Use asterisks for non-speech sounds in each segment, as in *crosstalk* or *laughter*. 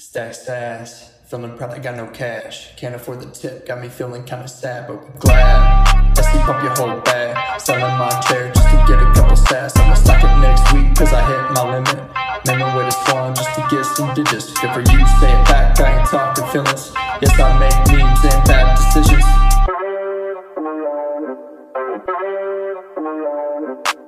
Stack sass, feeling proud I got no cash. Can't afford the tip, got me feeling kinda sad, but glad. I sleep up your whole bag, selling my chair just to get a couple stats. I'ma stack it next week, cause I hit my limit. Way to Swan just to get some digits. Good for you, stay back, I ain't talking feelings. Yes, I make memes and bad decisions.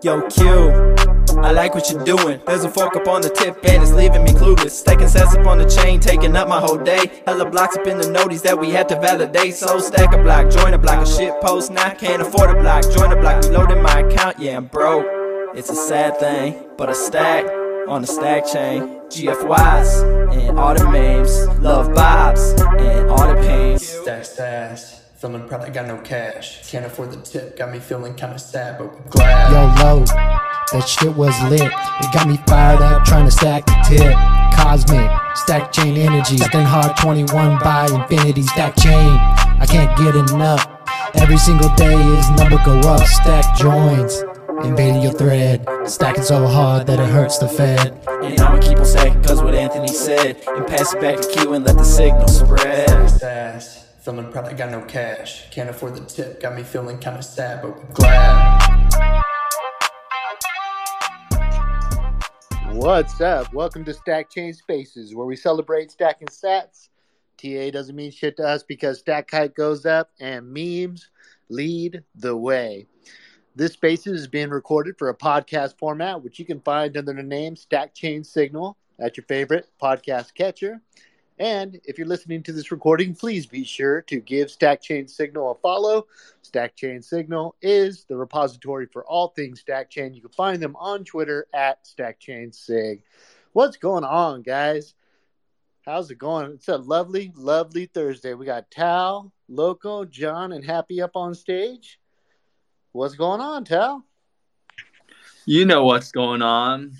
Yo, Q, I like what you're doing. There's a fork up on the tip and it's leaving me clueless. Stacking sets up on the chain, taking up my whole day. Hella blocks up in the noties that we had to validate. So stack a block, join a block, a shit post. Now I can't afford a block, join a block, reloading my account. Yeah, I'm broke. It's a sad thing, but a stack on the stack chain. GFYs and all the memes, love vibes and all the pains. Stack sass, feeling proud I got no cash. Can't afford the tip, got me feeling kinda sad, but glad. Yo, low, that shit was lit. It got me fired up trying to stack the tip. Cosmic, stack chain energy. Stacking hard 21 by infinity, stack chain. I can't get enough. Every single day is number go up. Stack joins. invading your thread. Stacking so hard that it hurts the Fed. And I'ma keep on stacking cause what Anthony said. And pass it back to Q and let the signal spread. Proud I got no cash. Can't afford the tip, got me feeling kinda sad, but glad. What's up? Welcome to Stack Chain Spaces, where we celebrate stacking sats. TA doesn't mean shit to us because stack height goes up and memes lead the way. This Spaces is being recorded for a podcast format, which you can find under the name Stack Chain Signal at your favorite podcast catcher. And if you're listening to this recording, please be sure to give Stack Chain Signal a follow. Stack Chain Signal is the repository for all things Stack Chain. You can find them on Twitter at Stack Chain Sig. What's going on, guys? How's it going? It's a lovely, lovely Thursday. We got Tao, Loco, John, and Happy up on stage. What's going on, Tao? You know what's going on.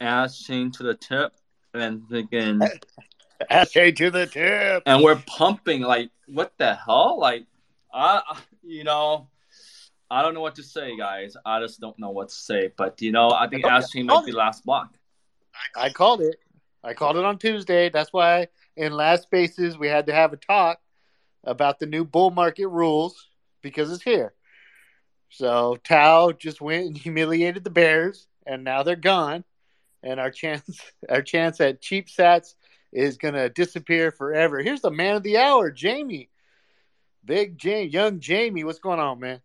Ass chain to the tip and thinking *laughs* Essay to the tip. and we're pumping like what the hell? Like I you know I don't know what to say, guys. I just don't know what to say. But you know, I think Chain might be last block. I called it. I called it on Tuesday. That's why in last spaces we had to have a talk about the new bull market rules because it's here. So Tao just went and *laughs* humiliated the Bears, and now they're gone. And our chance, *laughs* our chance at cheap sats is gonna disappear forever. Here's the man of the hour, Jaime. Big Jaime, young Jaime. What's going on, man?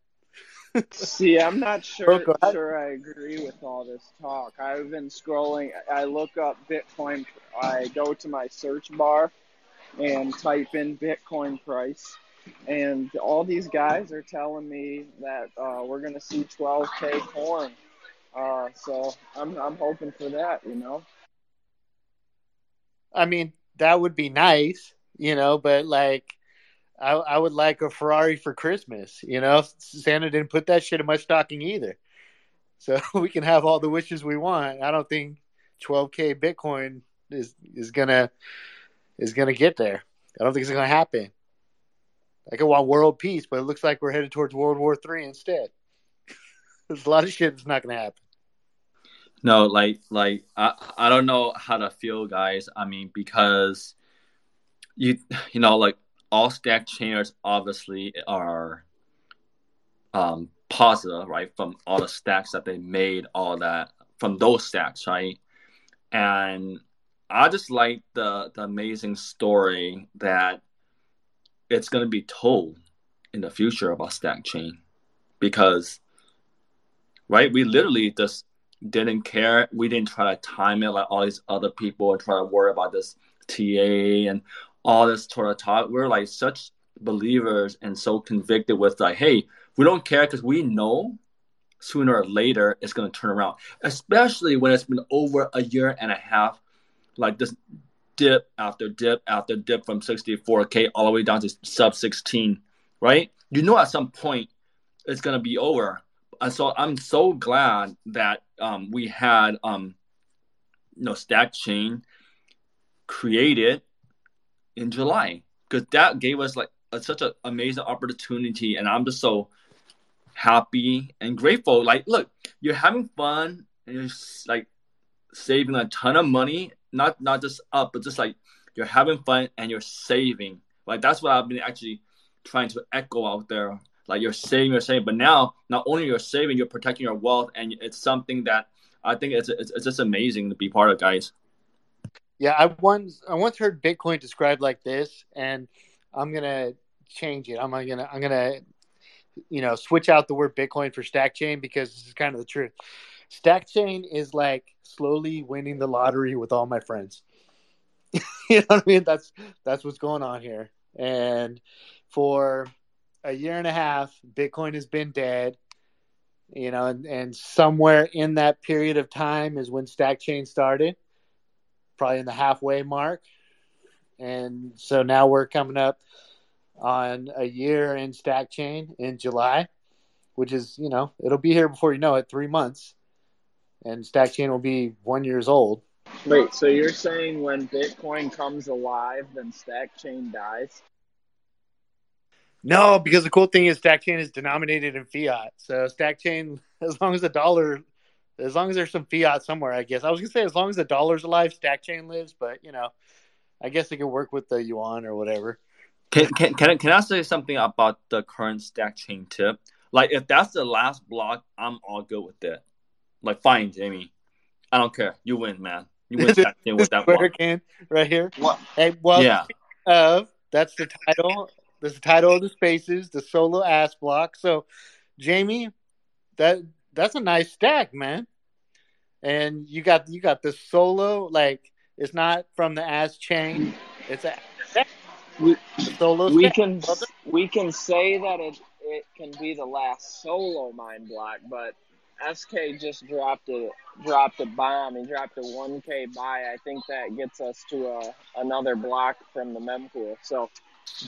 See, I'm not *laughs* sure I- sure I agree with all this talk. I've been scrolling. I look up Bitcoin. I go to my search bar and type in Bitcoin price, and all these guys are telling me that uh, we're going to see 12k corn. Uh, so I'm I'm hoping for that. You know. I mean, that would be nice, you know, but like, I, I would like a Ferrari for Christmas, you know. Santa didn't put that shit in my stocking either, *laughs* so we can have all the wishes we want. I don't think 12k Bitcoin is is gonna is gonna get there. I don't think it's gonna happen. I could want world peace, but it looks like we're headed towards World War Three instead. *laughs* There's a lot of shit that's not gonna happen. No, like like I I don't know how to feel, guys. I mean, because you you know like all stack chainers obviously are um positive, right? From all the stacks that they made, all that from those stacks, right? And I just like the the amazing story that it's gonna be told in the future about stack chain because right we literally just didn't care. We didn't try to time it like all these other people and try to worry about this TA and all this sort of talk. We're like such believers and so convicted with like, hey, we don't care because we know sooner or later it's going to turn around. Especially when it's been over a year and a half, like this dip after dip after dip from 64k all the way down to sub 16, right? You know, at some point it's going to be over so I'm so glad that um, we had um, you know Stack Chain created in July because that gave us like a, such an amazing opportunity, and I'm just so happy and grateful. Like, look, you're having fun and you're like saving a ton of money, not not just up, but just like you're having fun, and you're saving. Like that's what I've been actually trying to echo out there. Like you're saving, you're saving, but now not only you're saving, you're protecting your wealth, and it's something that I think it's it's, it's just amazing to be part of, guys. Yeah, I once I once heard Bitcoin described like this, and I'm gonna change it. I'm gonna I'm gonna you know switch out the word Bitcoin for stack chain because this is kind of the truth. Stack chain is like slowly winning the lottery with all my friends. *laughs* you know what I mean? That's that's what's going on here. And for a year and a half, Bitcoin has been dead. You know, and, and somewhere in that period of time is when Stack Chain started, probably in the halfway mark. And so now we're coming up on a year in Stack Chain in July, which is, you know, it'll be here before you know it, three months. And Stack Chain will be one years old. Wait, so you're saying when Bitcoin comes alive, then Stack Chain dies? No, because the cool thing is Stack Chain is denominated in fiat. So Stack Chain, *laughs* as long as the dollar, as long as there's some fiat somewhere, I guess. I was gonna say as long as the dollar's alive, Stack Chain lives. But you know, I guess it could work with the yuan or whatever. Can can can I, can I say something about the current Stack Chain tip? Like if that's the last block, I'm all good with it. Like fine, Jaime, I don't care. You win, man. You win *laughs* Stack Chain with that block. Hurricane right here. What? Hey, well, Yeah. of that's the title. That's the title of the spaces, the solo ass block. So, Jaime, that that's a nice stack, man. And you got you got the solo like it's not from the ass chain. It's a We, solo. we stack, can we can say that it it can be the last solo mined block, but SK just dropped a dropped a bomb. He dropped a 1K buy. I think that gets us to a, another block from the mempool. So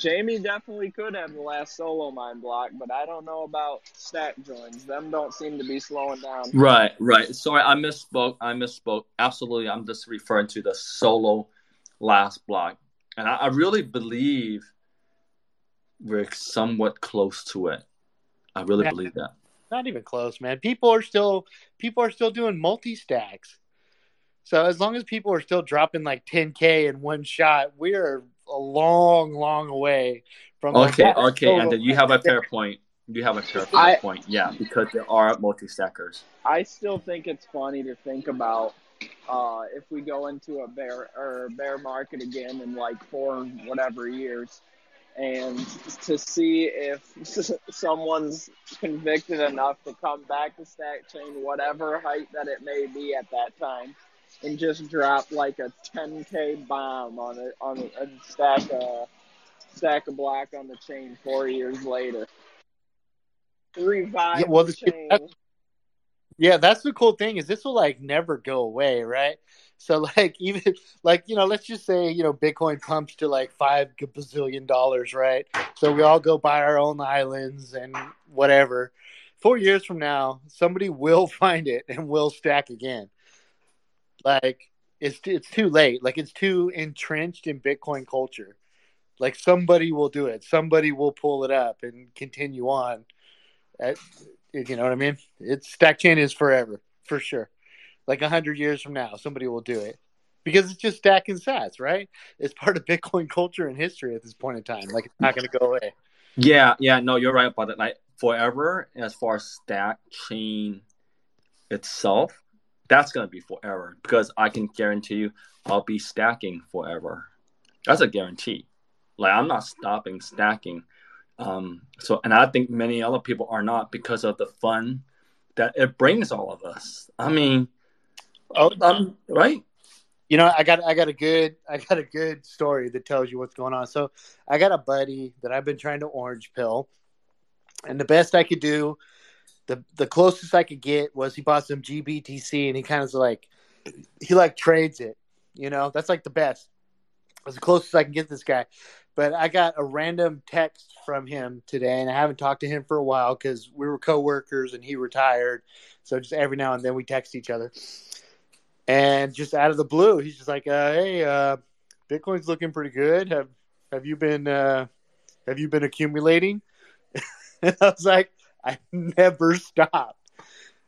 Jaime definitely could have the last solo mined block, but I don't know about stack joins. Them don't seem to be slowing down. Right, right. Sorry, I misspoke. I misspoke. Absolutely, I'm just referring to the solo last block, and I, I really believe we're somewhat close to it. I really Yeah. believe that. Not even close, man. People are still people are still doing multi stacks. So as long as people are still dropping like 10k in one shot, we are a long, long way from. Okay, that okay, solo and then you have a stack. fair point. You have a fair, fair I- point. Yeah, because there are multi stackers. I still think it's funny to think about uh, if we go into a bear or bear market again in like four whatever years, and to see if *laughs* someone's convicted enough to come back to stack chain, whatever height that it may be at that time, and just drop like a 10k bomb on it on a, a stack of stack of block on the chain four years later. Revive Yeah, well, the chain. Yeah, that's the cool thing is this will like never go away, right? So *laughs* like even like you know, let's just say you know Bitcoin pumps to like five bazillion dollars, right? So we all go buy our own islands and whatever. Four years from now, somebody will *laughs* find it and will stack again. Like it's it's too late. Like it's too entrenched in Bitcoin culture. Like somebody will do it. Somebody will pull it up and continue on. At, you know what I mean? It's stack chain is forever for sure. Like a hundred years from now, somebody will do it because it's just stacking sats, right? It's part of Bitcoin culture and history at this point in time. Like it's not going to go away. Yeah, yeah, no, you're right about that. Like forever, as far as stack chain itself, that's gonna be forever because I can guarantee you, I'll be stacking forever. That's a guarantee. Like I'm not stopping stacking. Um, so, and I think many other people are not because of the fun that it brings all of us. I mean, Oh, um, right? You know, I got I got a good I got a good story that tells you what's going on. So I got a buddy that I've been trying to orange pill, and the best I could do, the the closest I could get was he bought some GBTC and he kind of like he like trades it. You know, that's like the best. That's the closest I can get this guy. But I got a random text from him today, and I haven't talked to him for a while because we were coworkers and he retired. So just every now and then we text each other. And just out of the blue, he's just like, uh, "Hey, uh, Bitcoin's looking pretty good. Have have you been uh, have you been accumulating?" *laughs* and I was like, *laughs* "I never stop,"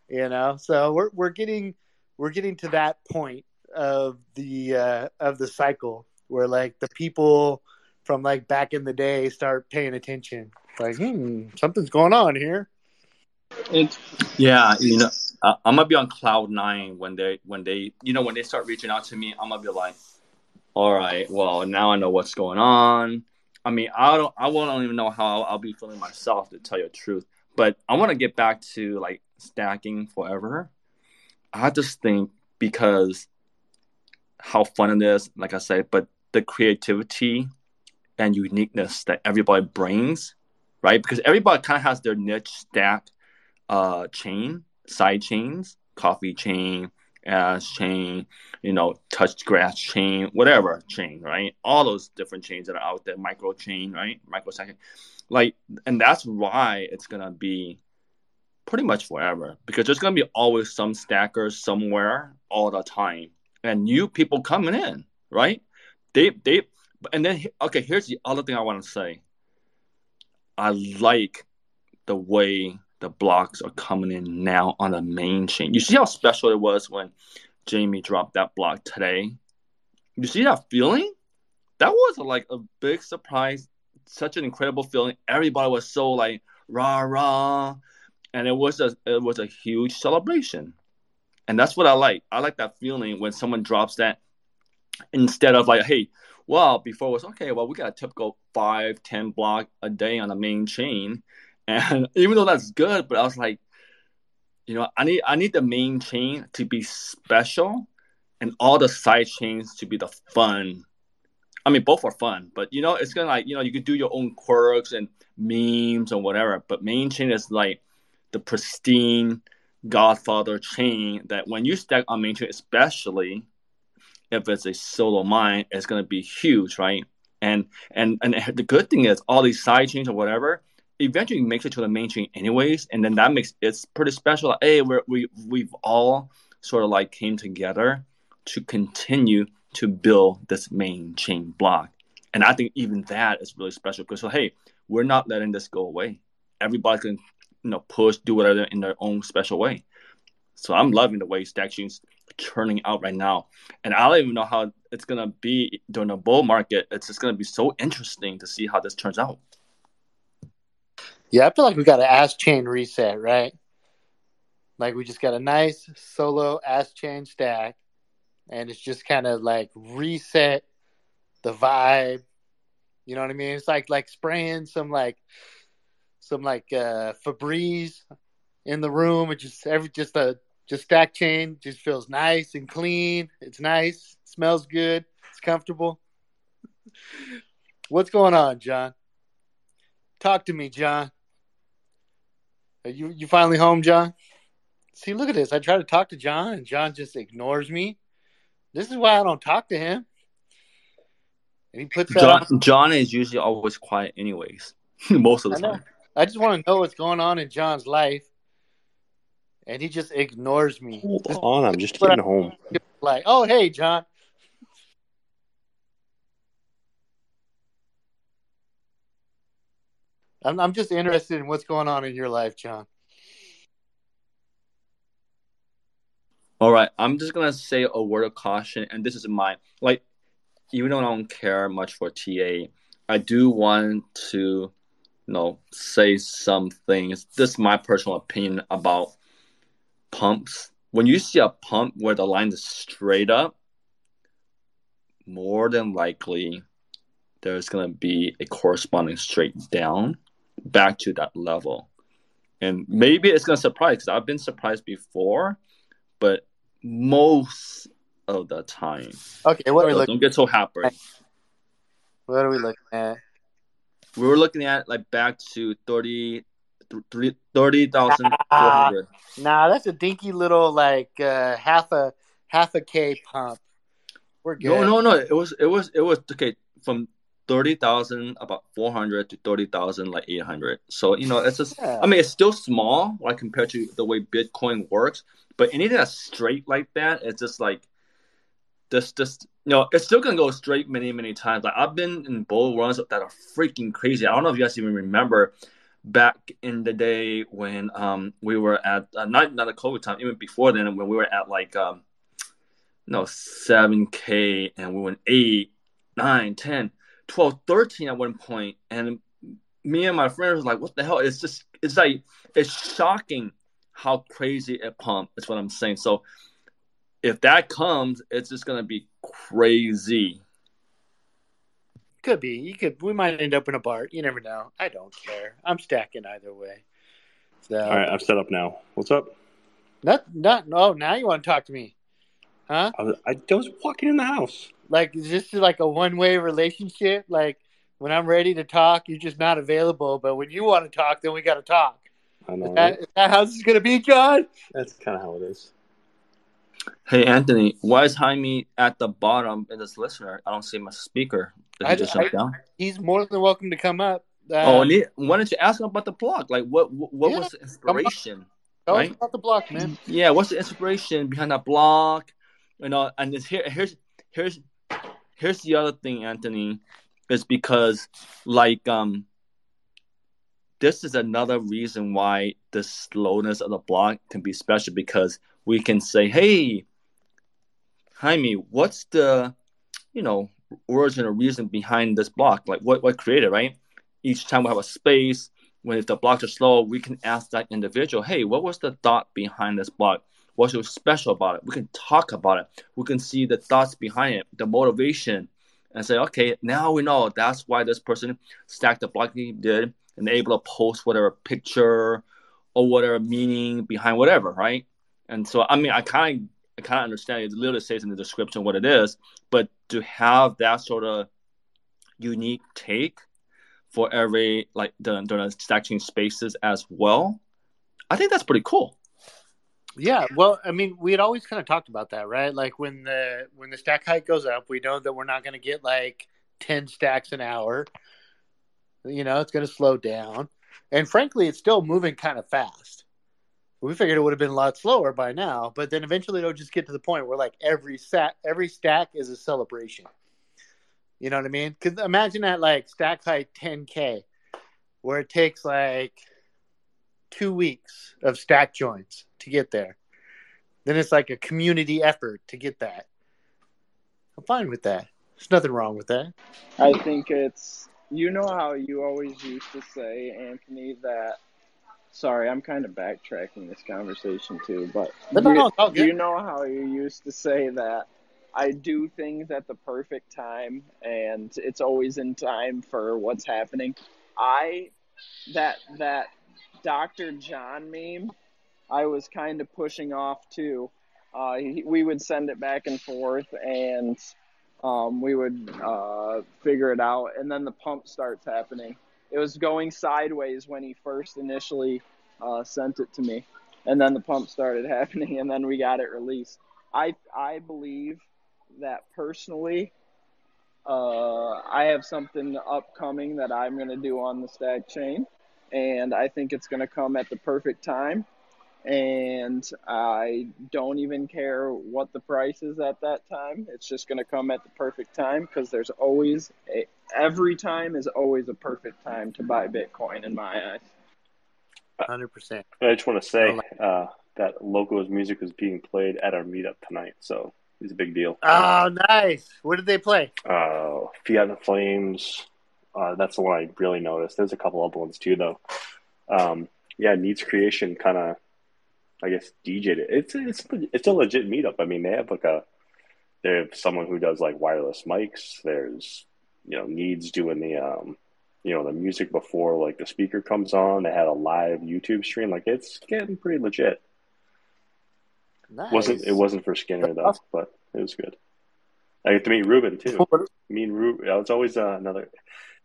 you know. So we're we're getting we're getting to that point of the uh, of the cycle where like the people from like back in the day start paying attention. Like, hmm, something's going on here. It's Yeah, you know, I, I'm gonna be on cloud nine when they when they you know when they start reaching out to me. I'm gonna be like, all right, well now I know what's going on. I mean, I don't, I won't even know how I'll be feeling myself to tell you the truth. But I want to get back to like stacking forever. I just think because how fun it is, like I said, but the creativity and uniqueness that everybody brings, right? Because everybody kind of has their niche stack uh, chain, side chains, coffee chain, ash chain, you know, touch grass chain, whatever chain, right? All those different chains that are out there, micro chain, right? Microsecond. Like, and that's why it's gonna be pretty much forever because there's gonna be always some stackers somewhere all the time and new people coming in, right? They they and then okay, here's the other thing I want to say. I like the way the blocks are coming in now on the main chain. You see how special it was when Jaime dropped that block today? You see that feeling? That was like a big surprise, such an incredible feeling. Everybody was so like rah rah, and it was a it was a huge celebration, and that's what I like. I like that feeling when someone drops that instead of like, hey, well, before it was okay. Well, we got a typical five, ten block a day on the main chain, and *laughs* even though that's good, but I was like, you know, I need I need the main chain to be special, and all the side chains to be the fun. I mean, both are fun, but you know, it's gonna like you know you could do your own quirks and memes and whatever. But main chain is like the pristine Godfather chain that when you stack on main chain, especially if it's a solo mine, it's gonna be huge, right? And and and the good thing is all these side chains or whatever eventually makes it to the main chain anyways, and then that makes it's pretty special. Like, hey, we're, we we've all sort of like came together to continue to build this main chain block, and I think even that is really special because so hey, we're not letting this go away. Everybody can you know push, do whatever in their own special way. So I'm loving the way Stack Chain's turning out right now, and I don't even know how it's gonna be during the bull market. It's just gonna be so interesting to see how this turns out. Yeah, I feel like we got an ass chain reset, right? Like we just got a nice solo ass chain stack, and it's just kind of like reset the vibe. You know what I mean? It's like like spraying some like some like uh Febreze in the room. It just every just a just stack chain just feels nice and clean. It's nice, smells good, it's comfortable. What's going on, John? Talk to me, John. Are you you finally home, John? See, look at this. I try to talk to John, and John just ignores me. This is why I don't talk to him. And he puts John on. John is usually always quiet, anyways, *laughs* most of the I time. I just want to know what's going on in John's life, and he just ignores me. Hold on, I'm just getting home. Like, oh hey, John. I'm I'm just interested in what's going on in your life, John. All right, I'm just gonna say a word of caution, and this is my like, even though I don't care much for TA, I do want to, you know, say some things. This is my personal opinion about pumps. When you see a pump where the line is straight up, more than likely, there's gonna be a corresponding straight down back to that level, and maybe it's gonna surprise because I've been surprised before, but most of the time. Okay, what are we looking? don't get so happy. What are we looking at? We were looking at like back to 30 th- 30,400. Nah, that's a dinky little like uh, half a half a K pump. We're good. no, no, no. It was it was it was okay from 30,000 about 400 to 30,000 like 800. So, you know, it's just Yeah. I mean, it's still small like compared to the way Bitcoin works, but anything that's straight like that, it's just like this just you know, it's still gonna go straight many, many times. Like I've been in bull runs that are freaking crazy. I don't know if you guys even remember back in the day when um we were at uh, not not a COVID time, even before then when we were at like um no seven K and we went eight 9, 10, 12, 13 at one point, and me and my friends was like, "What the hell?" It's just it's like it's shocking how crazy it pumped. That's what I'm saying. So if that comes, it's just gonna be crazy. Could be. You could. We might end up in a bar. You never know. I don't care. I'm stacking either way. So, All right, I'm set up now. What's up? Not, not. Oh, now you want to talk to me, huh? I was, I was walking in the house. Like, is this like a one way relationship? Like, when I'm ready to talk, you're just not available. But when you want to talk, then we got to talk. I know. Is that, is that how this is going to be, John? That's kind of how it is. Hey Anthony, why is Jaime at the bottom in this listener? I don't see my speaker. Did he I- just I- jump down? He's more than welcome to come up. Uh, oh, ne- why don't you ask him about the blog? Like, what what, what Yeah, was the inspiration? tell us right? about the block, man. Yeah, what's the inspiration behind that blog? You know, and this here here's here's here's the other thing, Anthony, is because like um this is another reason why the slowness of the block can be special because we can say, hey, Jaime, what's the you know origin or reason behind this block? Like what what created, right? Each time we have a space, when if the blocks are slow, we can ask that individual, hey, what was the thought behind this block? What's so special about it? We can talk about it. We can see the thoughts behind it, the motivation, and say, okay, now we know that's why this person stacked the block he did and able to post whatever picture or whatever meaning behind whatever, right? And so, I mean, I kind of, I kind of understand. It literally says in the description what it is, but to have that sort of unique take for every like the the stack chain spaces as well, I think that's pretty cool. Yeah, well, I mean, we had always kind of talked about that, right? Like when the when the stack height goes up, we know that we're not going to get like ten stacks an hour. You know, it's going to slow down, and frankly, it's still moving kind of fast. We figured it would have been a lot slower by now, but then eventually it'll just get to the point where like every stack, every stack is a celebration. You know what I mean? Because imagine that like stack height 10k, where it takes like two weeks of stack joins to get there. Then it's like a community effort to get that. I'm fine with that. There's nothing wrong with that. I think it's you know how you always used to say, Anthony, that sorry, I'm kind of backtracking this conversation too, but No, no, you, no, you know how you used to say that I do things at the perfect time and it's always in time for what's happening. I that that Dr. John meme I was kind of pushing off too. Uh, he, we would send it back and forth, and um, we would uh, figure it out, and then the pump starts happening. It was going sideways when he first initially uh, sent it to me, and then the pump started *laughs* happening, and then we got it released. I I believe that personally, uh, I have something upcoming that I'm going to do on the stack chain, and I think it's going to come at the perfect time and I don't even care what the price is at that time. It's just going to come at the perfect time because there's always a, every time is always a perfect time to buy Bitcoin in my eyes. 100%. I just want to say uh, that Loco's music was being played at our meetup tonight, so it's a big deal. Oh, nice. What did they play? Uh, Fiat and Flames. Uh, that's the one I really noticed. There's a couple other ones too, though. Um, yeah, Needs Creation kind of, I guess, DJ'd it. It's it's it's a legit meetup. I mean, they have like a they have someone who does like wireless mics. There's you know Needs doing the um you know the music before like the speaker comes on. They had a live YouTube stream. Like it's getting pretty legit. Nice. wasn't It wasn't for Skinner though, but it was good. I get to meet Ruben too. Me and Ruben, it's always uh, another.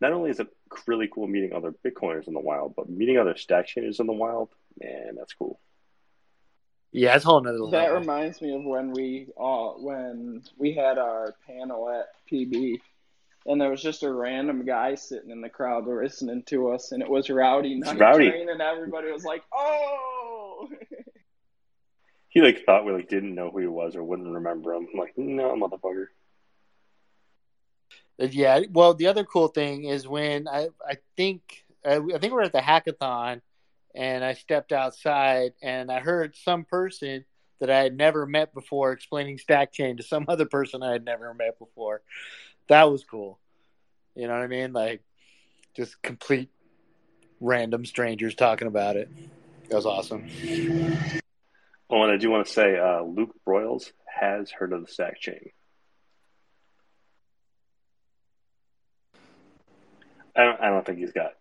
Not only is it really cool meeting other Bitcoiners in the wild, but meeting other stack chainers in the wild, man, that's cool. Yeah, it's a whole nother That level. reminds me of when we uh, when we had our panel at PB, and there was just a random guy sitting in the crowd listening to us, and it was Rowdy Night Rowdy. Train, and everybody was like, "Oh!" *laughs* He like thought we like didn't know who he was or wouldn't remember him. I'm like, no, motherfucker. Yeah. Well, the other cool thing is when I I think I, I think we're at the hackathon, and I stepped outside and I heard some person that I had never met before explaining stack chain to some *laughs* other person I had never met before. that was cool. You know what I mean? Like just complete random strangers talking about it. That was awesome. Oh, and I do want to say, uh, Luke Broyles has heard of the stack chain. I don't, I don't think he's got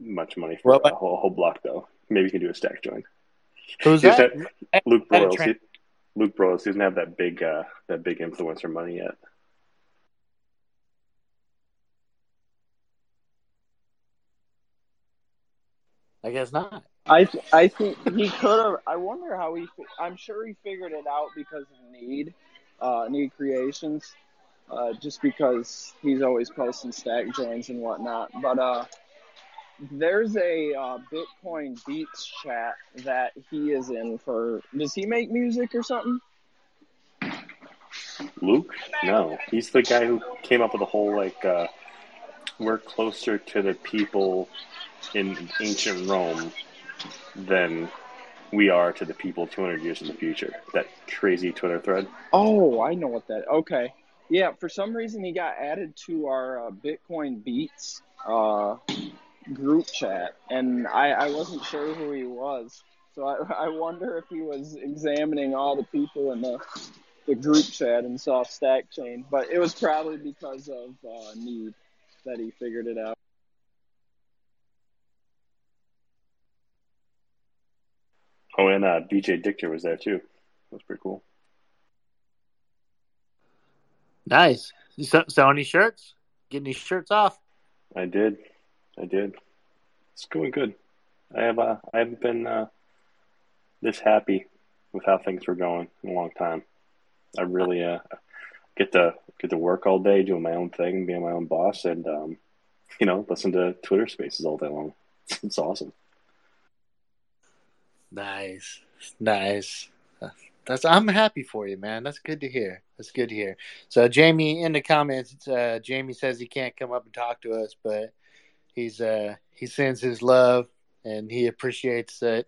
much money for Well, a whole, whole block, though. Maybe he can do a stack join. Who's He that? have- Luke Had Broyles. tra- he- Luke Broyles. He doesn't have that big uh, that big influencer money yet. I guess not. I th- I think he could have. I wonder how he. fi- I'm sure he figured it out because of need, uh, need creations, uh, just because he's always posting stack joins and whatnot. But uh, there's a uh, Bitcoin Beats chat that he is in for. Does he make music or something? Luke? No, he's the guy who came up with the whole like uh, we're closer to the people in ancient Rome than we are to the people 200 years in the future. That crazy Twitter thread. Oh, I know what that. Okay, yeah. For some reason, he got added to our uh, Bitcoin Beats uh, group chat, and I, I wasn't sure who he was. So I, *laughs* I wonder if he was examining all the people in the the group chat and saw Stack Chain, but it was probably because of uh, need that he figured it out. Oh, and uh, BJ Dichter was there too. That was pretty cool. Nice. You sell, sell any shirts? Getting these shirts off? I did, I did. It's going good. I have uh, I haven't been uh, this happy with how things were going in a long time. I really uh, get to get to work all day, doing my own thing, being my own boss, and um, you know, listen to Twitter Spaces all day long. *laughs* It's awesome. Nice, nice. That's I'm happy for you, man. That's good to hear. That's good to hear. So Jaime in the comments, uh, Jaime says he can't come up and talk to us, but he's uh, he sends his love and he appreciates that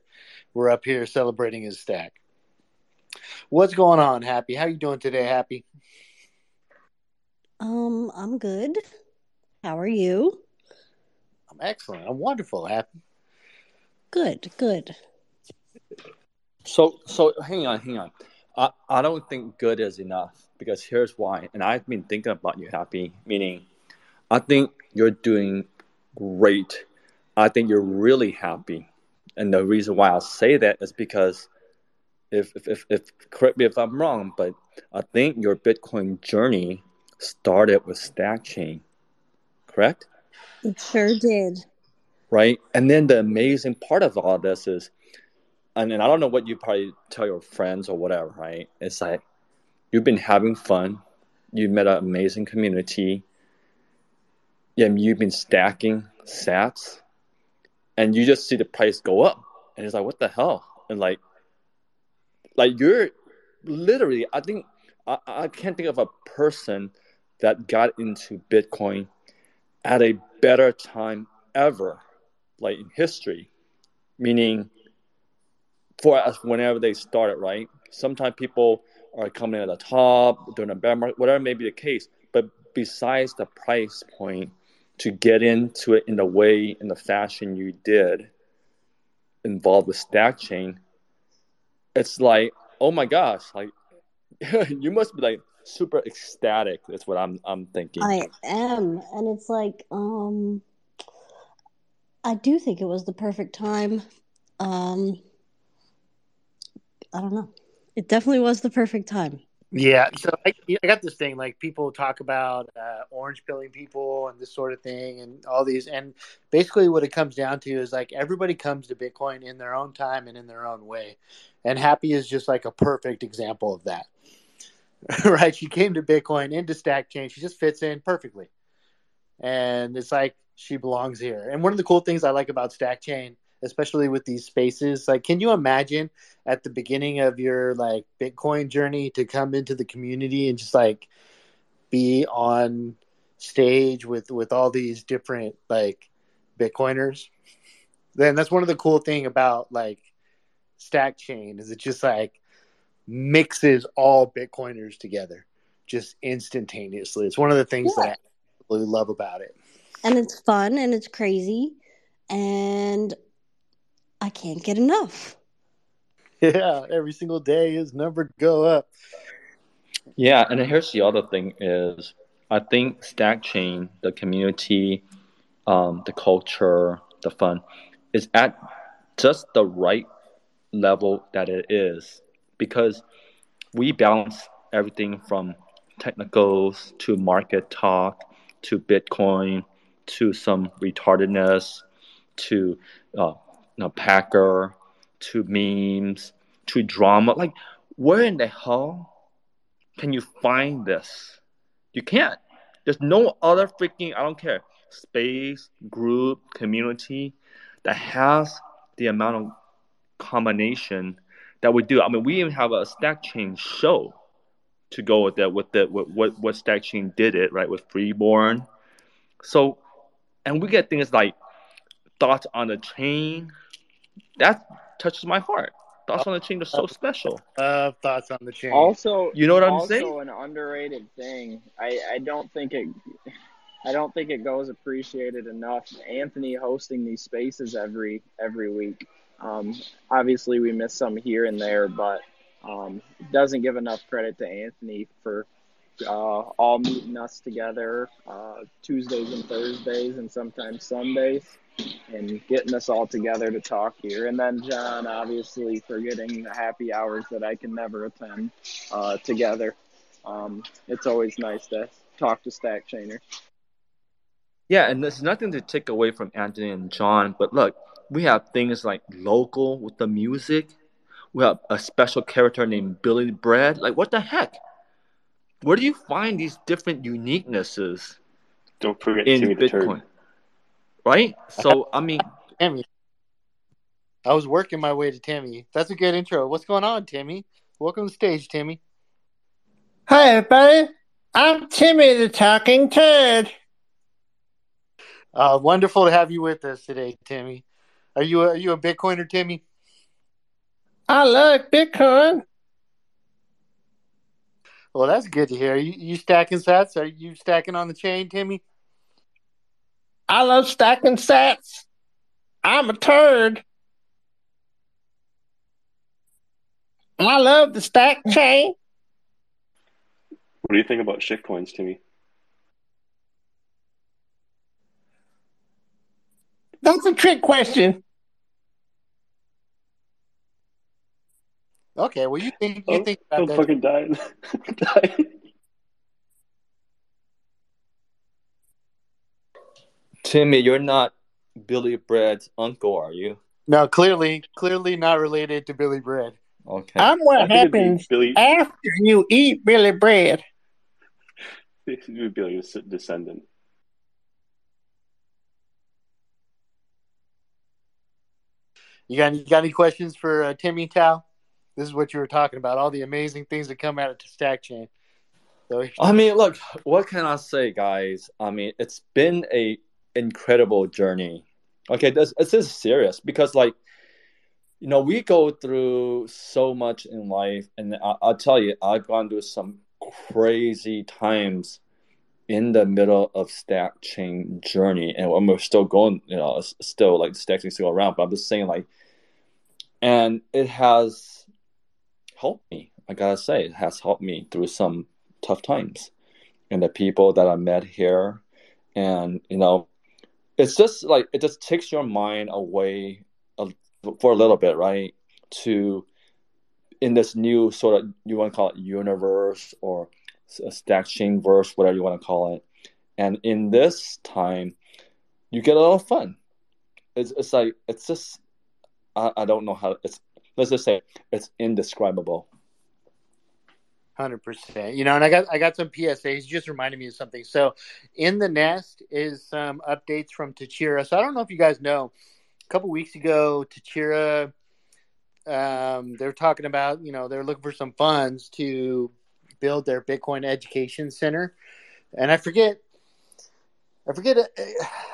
we're up here celebrating his stack. What's going on, Happy? How are you doing today, Happy? Um, I'm good. How are you? I'm excellent. I'm wonderful, Happy. Good, good. So so hang on, hang on. I, I don't think good is enough because here's why. And I've been thinking about you, Happy, meaning I think you're doing great. I think you're really happy. And the reason why I say that is because if if, if, if correct me if I'm wrong, but I think your Bitcoin journey started with StackChain, correct? It sure did. right? And then the amazing part of all this is, and, and I don't know what you probably tell your friends or whatever, right? It's like you've been having fun, you've met an amazing community, yeah, you've been stacking sats, and you just see the price go up, and it's like, what the hell? And like, like you're literally, I think I, I can't think of a person that got into Bitcoin at a better time ever like in history, meaning for us whenever they started, right? Sometimes people are coming at the top during a bear market, whatever may be the case. But besides the price point, to get into it in the way, in the fashion you did, involved with Stack Chain, it's like, oh my gosh, like *laughs* you must be like super ecstatic. That's what I'm I'm thinking. I am, and it's like, um, I do think it was the perfect time. Um, I don't know. It definitely was the perfect time. Yeah, so I, I got this thing like people talk about uh, orange pilling people and this sort of thing and all these, and basically what it comes down to is like everybody comes to Bitcoin in their own time and in their own way, and Happy is just like a perfect example of that. *laughs* right? She came to Bitcoin into Stack Chain, she just fits in perfectly, and it's like she belongs here. And one of the cool things I like about Stack Chain especially with these spaces. Like, can you imagine at the beginning of your like Bitcoin journey to come into the community and just like be on stage with with all these different like Bitcoiners? Then that's one of the cool thing about like Stack Chain is it just like mixes all Bitcoiners together. just instantaneously. It's one of the things Yeah. that I absolutely love about it. And it's fun and it's crazy. And I can't get enough. Yeah, every single day his number go up. Yeah, and here's the other thing is I think Stack Chain, the community, um, the culture, the fun, is at just the right level that it is because we balance everything from technicals to market talk to Bitcoin to some retardedness to uh, you know, Packer to memes to drama. Like, where in the hell can you find this? You can't. There's no other freaking, I don't care, space, group, community that has the amount of combination that we do. I mean, we even have a stack chain show to go with that, with the with what what stack chain did it, right, with Freeborn. So, and we get things like thoughts on the chain. That touches my heart. Thoughts on the Change are so special. Uh, thoughts on the Change. Also, You know what I'm also saying? an underrated thing. I, I don't think it I don't think it goes appreciated enough. Anthony hosting these spaces every every week. Um, obviously, we miss some here and there, but um, doesn't give enough credit to Anthony for uh, all meeting us together uh, Tuesdays and Thursdays, and sometimes Sundays, and getting us all together to talk here. And then John, obviously, for getting the happy hours that I can never attend uh, together. Um, it's always nice to talk to Stack Chainer. Yeah, and there's nothing to take away from Anthony and John, but look, we have things like Loco with the music. We have a special character named Billy Bread. Like, what the heck? Where do you find these different uniquenesses Don't forget in Timmy the Turd. Bitcoin? Right? *laughs* So, I mean, Timmy. I was working my way to Timmy. That's a good intro. What's going on, Timmy? Welcome to the stage, Timmy. Hi, everybody. I'm Timmy the Talking Turd. Uh, wonderful to have you with us today, Timmy. Are you a, are you a Bitcoiner, Timmy? I love Bitcoin. Well, that's good to hear. You, you stacking sats? Are you stacking on the chain, Timmy? I love stacking sats. I'm a turd. I love the stack chain. What do you think about shitcoins, Timmy? That's a trick question. Okay, well, you think you Oh, think I'm that. fucking dying. *laughs* dying. Timmy, you're not Billy Bread's uncle, are you? No, clearly, clearly not related to Billy Bread. Okay. I'm what I think it'd be happens Billy, after you eat Billy Bread. *laughs* it would be like a s- descendant. You got you got any questions for uh, Timmy Tao? This is what you were talking about. All the amazing things that come out of Stack Chain. So I mean, look, what can I say, guys? I mean, it's been a incredible journey. Okay, this this is serious because, like, you know, we go through so much in life, and I, I'll tell you, I've gone through some crazy times in the middle of stack chain journey, and we're still going. You know, still like stack chain still around, but I'm just saying, like, and it has helped me. I gotta say, it has helped me through some tough times and the people that I met here. And, you know, it's just like, it just takes your mind away a, for a little bit, right? To, in this new sort of, you want to call it universe or a stack chain verse, whatever you want to call it. And in this time, you get a lot of fun. It's, it's like, it's just, I, I don't know how, it's, let's just say it's indescribable. Hundred percent. You know, and I got I got some PSAs. Just reminded me of something. So, in the nest is some updates from Tachira. So I don't know if you guys know. A couple weeks ago, Tachira, um, they're talking about you know they're looking for some funds to build their Bitcoin education center, and I forget. I forget.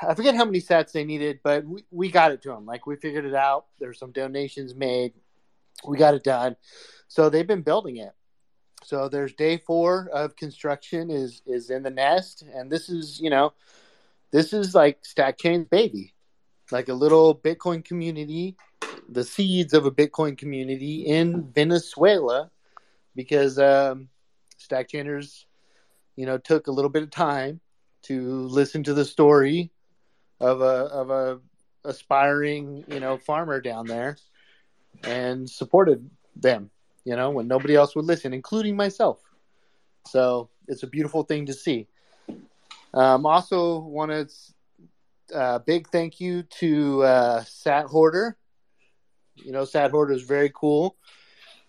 I forget how many sets they needed, but we, we got it to them. Like we figured it out. There's some donations made. We got it done. So they've been building it so there's day four of construction is is in the nest, and this is you know, this is like StackChain's baby, like a little Bitcoin community, the seeds of a Bitcoin community in Venezuela, because um, StackChainers, you know, took a little bit of time to listen to the story of a of a aspiring you know farmer down there and supported them you know when nobody else would listen including myself. So it's a beautiful thing to see. Um, also want to uh, big thank you to uh, sat hoarder. You know sat hoarder is very cool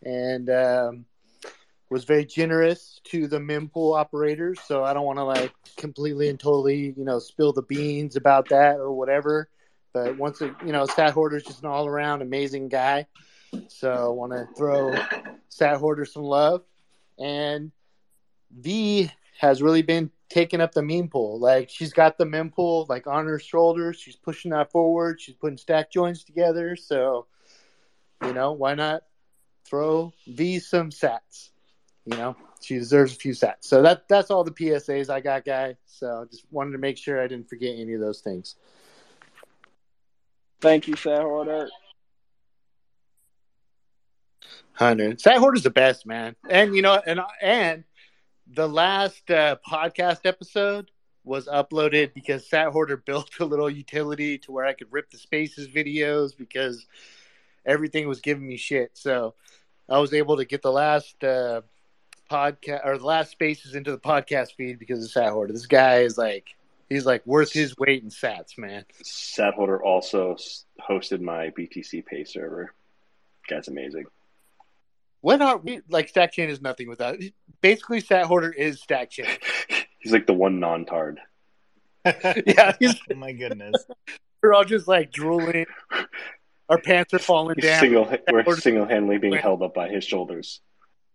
and um, was very generous to the mempool operators. So i don't want to like completely and totally you know spill the beans about that or whatever. But once it, you know, Sat Hoarder is just an all around amazing guy. So I want to throw Sat Hoarder some love. And V has really been taking up the mempool. Like she's got the mempool like on her shoulders. She's pushing that forward. She's putting stack joins together. So, you know, why not throw V some sats? You know, she deserves a few sats. So that that's all the PSAs I got, guy. So I just wanted to make sure I didn't forget any of those things. Thank you, Sat Hoarder. Sat Hoarder's the best, man. And you know, and and the last uh, podcast episode was uploaded because Sat Hoarder built a little utility to where I could rip the spaces videos because everything was giving me shit. So I was able to get the last uh, podcast or the last spaces into the podcast feed because of Sat Hoarder. This guy is like he's like worth his weight in sats, man. Sat Hoarder also hosted my BTC Pay server. Guy's amazing. When are we like Stack Chain is nothing without basically Sat Hoarder is Stack Chain. *laughs* he's like the one non tard. *laughs* yeah, he's, oh *laughs* my goodness. We're all just like drooling. Our pants are falling He's down. Single, we're single handedly being held up by his shoulders.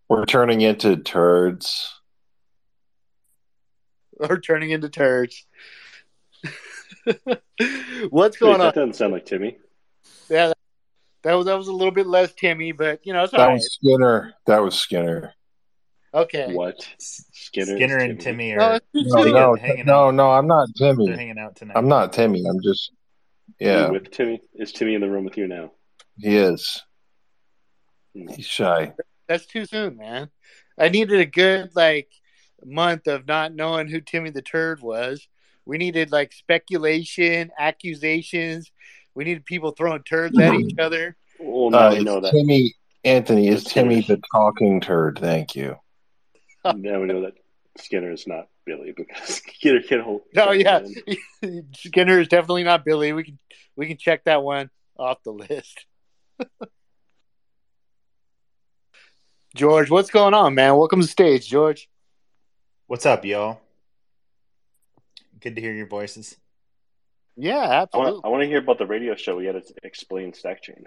We're turning into turds. We're turning into turds. What's Wait, going that on? doesn't sound like Timmy. Yeah, that was that was a little bit less Timmy, but you know it's all That right. was Skinner. That was Skinner. Okay. What? Skinner, Skinner and Timmy. Timmy No, are No, no, hanging no, out. no. I'm not They're Timmy. hanging out tonight. I'm not Timmy. I'm just. Are you Yeah, with Timmy? Is Timmy in the room with you now? he is. Hmm. He's shy. That's too soon, man. I needed a good like month of not knowing who Timmy the Turd was. We needed like speculation, accusations. We needed people throwing turds at each *laughs* other. Well, now Uh, we know that. Timmy Anthony is Timmy Timmy. the talking turd. Thank you. *laughs* Now we know that Skinner is not Billy because *laughs* Skinner can hold. No, yeah. Skinner is definitely not Billy. We can we can check that one off the list. George, what's going on, man? Welcome to the stage, George. What's up, y'all? Good to hear your voices. Yeah, I want, absolutely. I want to hear about the radio show. We had to explain stack chain.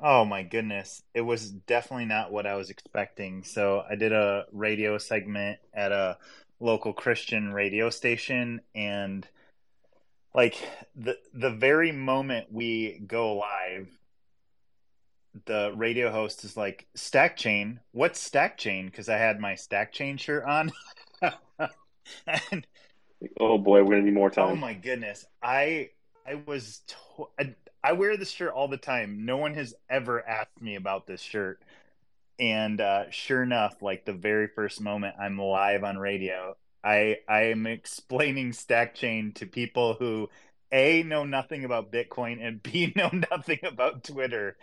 Oh my goodness. It was definitely not what I was expecting. So I did a radio segment at a local Christian radio station and like the the very moment we go live the radio host is like stack chain what's stack chain because i had my stack chain shirt on *laughs* and Oh boy, we're gonna need more time. Oh my goodness. I I was to- I, I wear this shirt all the time. No one has ever asked me about this shirt. And uh, sure enough, like the very first moment I'm live on radio, I I am explaining stack chain to people who a know nothing about Bitcoin and B *laughs* know nothing about Twitter.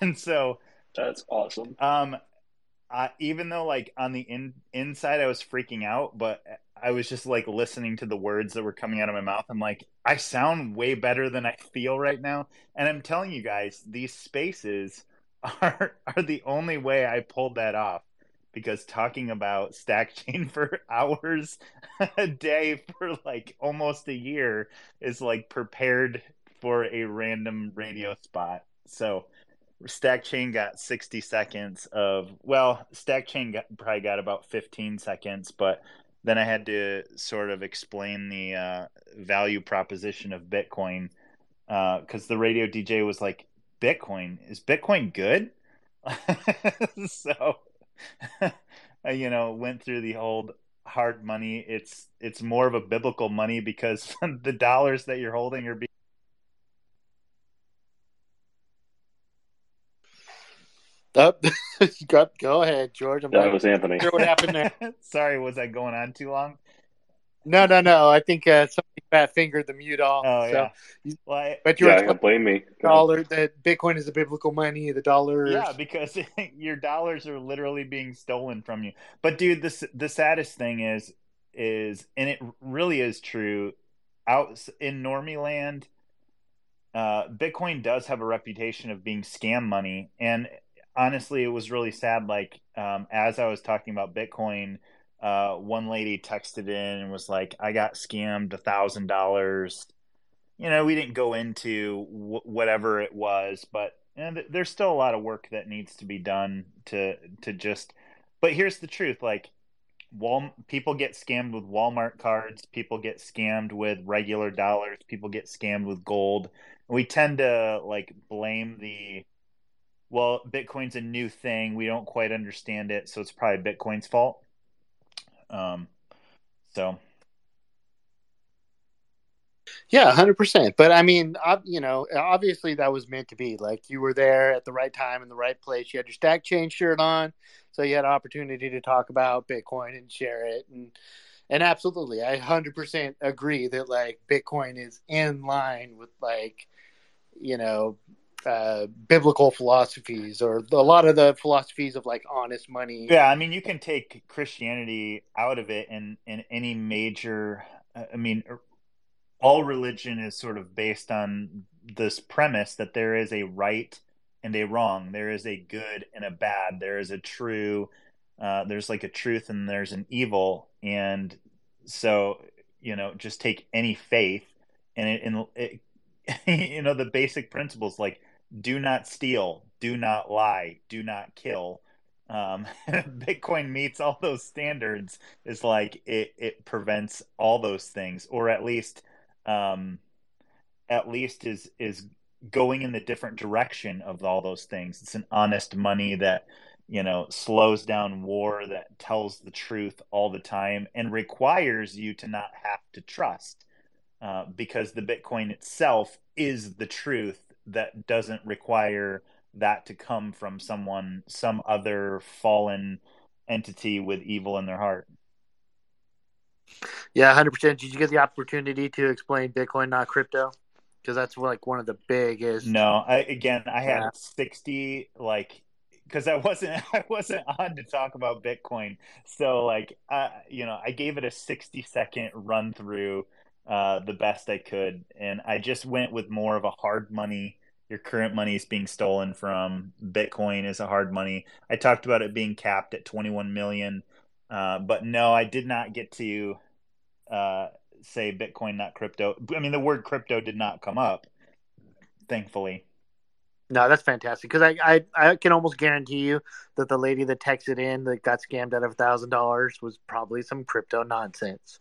And so That's awesome. um, Even though like on the in, inside I was freaking out, but I was just like listening to the words that were coming out of my mouth. I'm like, I sound way better than I feel right now. And I'm telling you guys, these spaces *laughs* are are the only way I pulled that off. Because talking about stack *laughs* chain for hours a day for like almost a year is like prepared for a random radio spot. So Stack Chain got 60 seconds of, well, Stack Chain got, probably got about 15 seconds, but then I had to sort of explain the uh, value proposition of Bitcoin because the radio DJ was like, Bitcoin, is Bitcoin good? *laughs* so *laughs* uh, you know, went through the old hard money. It's it's more of a biblical money because *laughs* the dollars that you're holding are being Up, *laughs* go, go ahead, George. I'm That was Anthony. sure what happened there. *laughs* Sorry, was I going on too long? No, no, no. I think uh, somebody fat fingered the mute off. Oh so, yeah. Well, I, but you're Yeah, explaining blame me. the *laughs* dollar that Bitcoin is a biblical money. The dollar. Yeah, because your dollars are literally being stolen from you. But dude, the the saddest thing is is and it really is true out in normie land uh Bitcoin does have a reputation of being scam money and honestly it was really sad like um as I was talking about Bitcoin uh one lady texted in and was like I got scammed a thousand dollars you know, we didn't go into w- whatever it was, but th- there's still a lot of work that needs to be done to to just. But here's the truth: like, Wal people get scammed with Walmart cards, people get scammed with regular dollars, people get scammed with gold. We tend to like blame the. Well, Bitcoin's a new thing. We don't quite understand it, so it's probably Bitcoin's fault. Um, so Yeah, hundred percent. But I mean, you know, obviously that was meant to be. Like you were there at the right time in the right place. You had your stack chain shirt on, so you had an opportunity to talk about Bitcoin and share it. And and absolutely, I hundred percent agree that like Bitcoin is in line with like, you know, uh, biblical philosophies or a lot of the philosophies of like honest money. Yeah, I mean, you can take Christianity out of it, and and any major. I mean, all religion is sort of based on this premise that there is a right and a wrong, there is a good and a bad, there is a true, uh, there's like a truth and there's an evil, and so you know, just take any faith, and it, and it, *laughs* you know, the basic principles like do not steal, do not lie, do not kill. Um, *laughs* Bitcoin meets all those standards. Is like it it prevents all those things, or at least um, at least is is going in the different direction of all those things. It's an honest money that you know slows down war, that tells the truth all the time, and requires you to not have to trust, uh, because the Bitcoin itself is the truth that doesn't require that to come from someone, some other fallen entity with evil in their heart. Yeah, hundred percent. Did you get the opportunity to explain Bitcoin, not crypto? Because that's like one of the biggest. No, I, again, I had Yeah. sixty like because I wasn't *laughs* I wasn't on to talk about Bitcoin, so like uh, you know I gave it a sixty second run through uh, the best I could, and I just went with more of a hard money. Your current money is being stolen from. Bitcoin is a hard money. I talked about it being capped at twenty one million, uh, but no, I did not get to uh, say Bitcoin, not crypto. I mean, the word crypto did not come up, thankfully. No, that's fantastic. Because I, I, I can almost guarantee you that the lady that texted in that got scammed out of a thousand dollars was probably some crypto nonsense.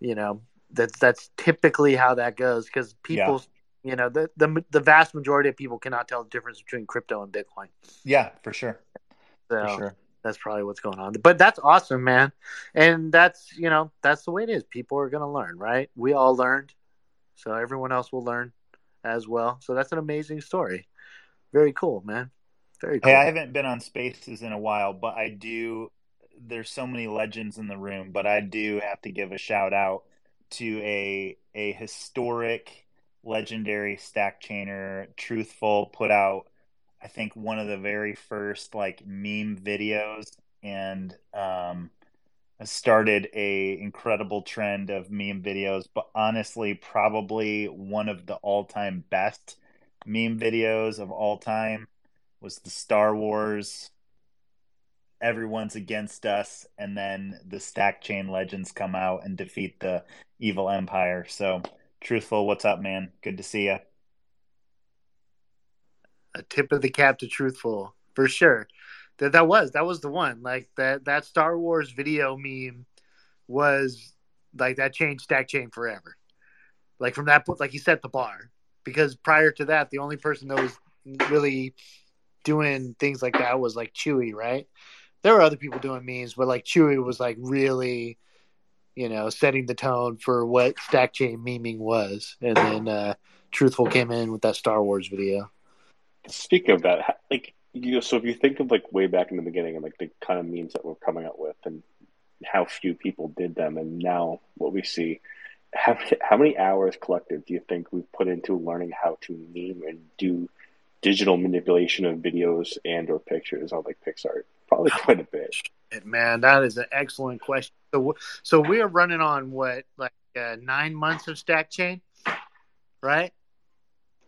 You know, that's that's typically how that goes. Because people, you know, the, the the vast majority of people cannot tell the difference between crypto and Bitcoin. Yeah, for sure. So For sure. that's probably what's going on. But that's awesome, man. And that's you know that's the way it is. People are gonna learn, right? We all learned, so everyone else will learn as well. So that's an amazing story. Very cool, man. Very cool. Hey, I haven't been on Spaces in a while, but I do. There's so many legends in the room, but I do have to give a shout out to a a historic, legendary stack chainer. Truthful put out, I think, one of the very first like meme videos, and um, started a incredible trend of meme videos. But honestly, probably one of the all time best meme videos of all time was the Star Wars everyone's against us and then the stack chain legends come out and defeat the evil empire. So, truthful, what's up, man? Good to see you. a tip of the cap to truthful for sure. That that was that was the one. Like that that Star Wars video meme was like that changed stack chain forever. Like from that point, like he set the bar because prior to that, the only person that was really doing things like that was like Chewy, right? there were other people doing memes, but like Chewy was like really, you know, setting the tone for what stack chain meming was, and then uh, Truthful came in with that Star Wars video. Speaking of that, like you know, so if you think of like way back in the beginning and like the kind of memes that we're coming up with and how few people did them, and now what we see, how how many hours collective do you think we've put into learning how to meme and do digital manipulation of videos and or pictures on like PicsArt? Probably quite a bit. Man, that is an excellent question. So, so we are running on what like uh, nine months of stack chain, right?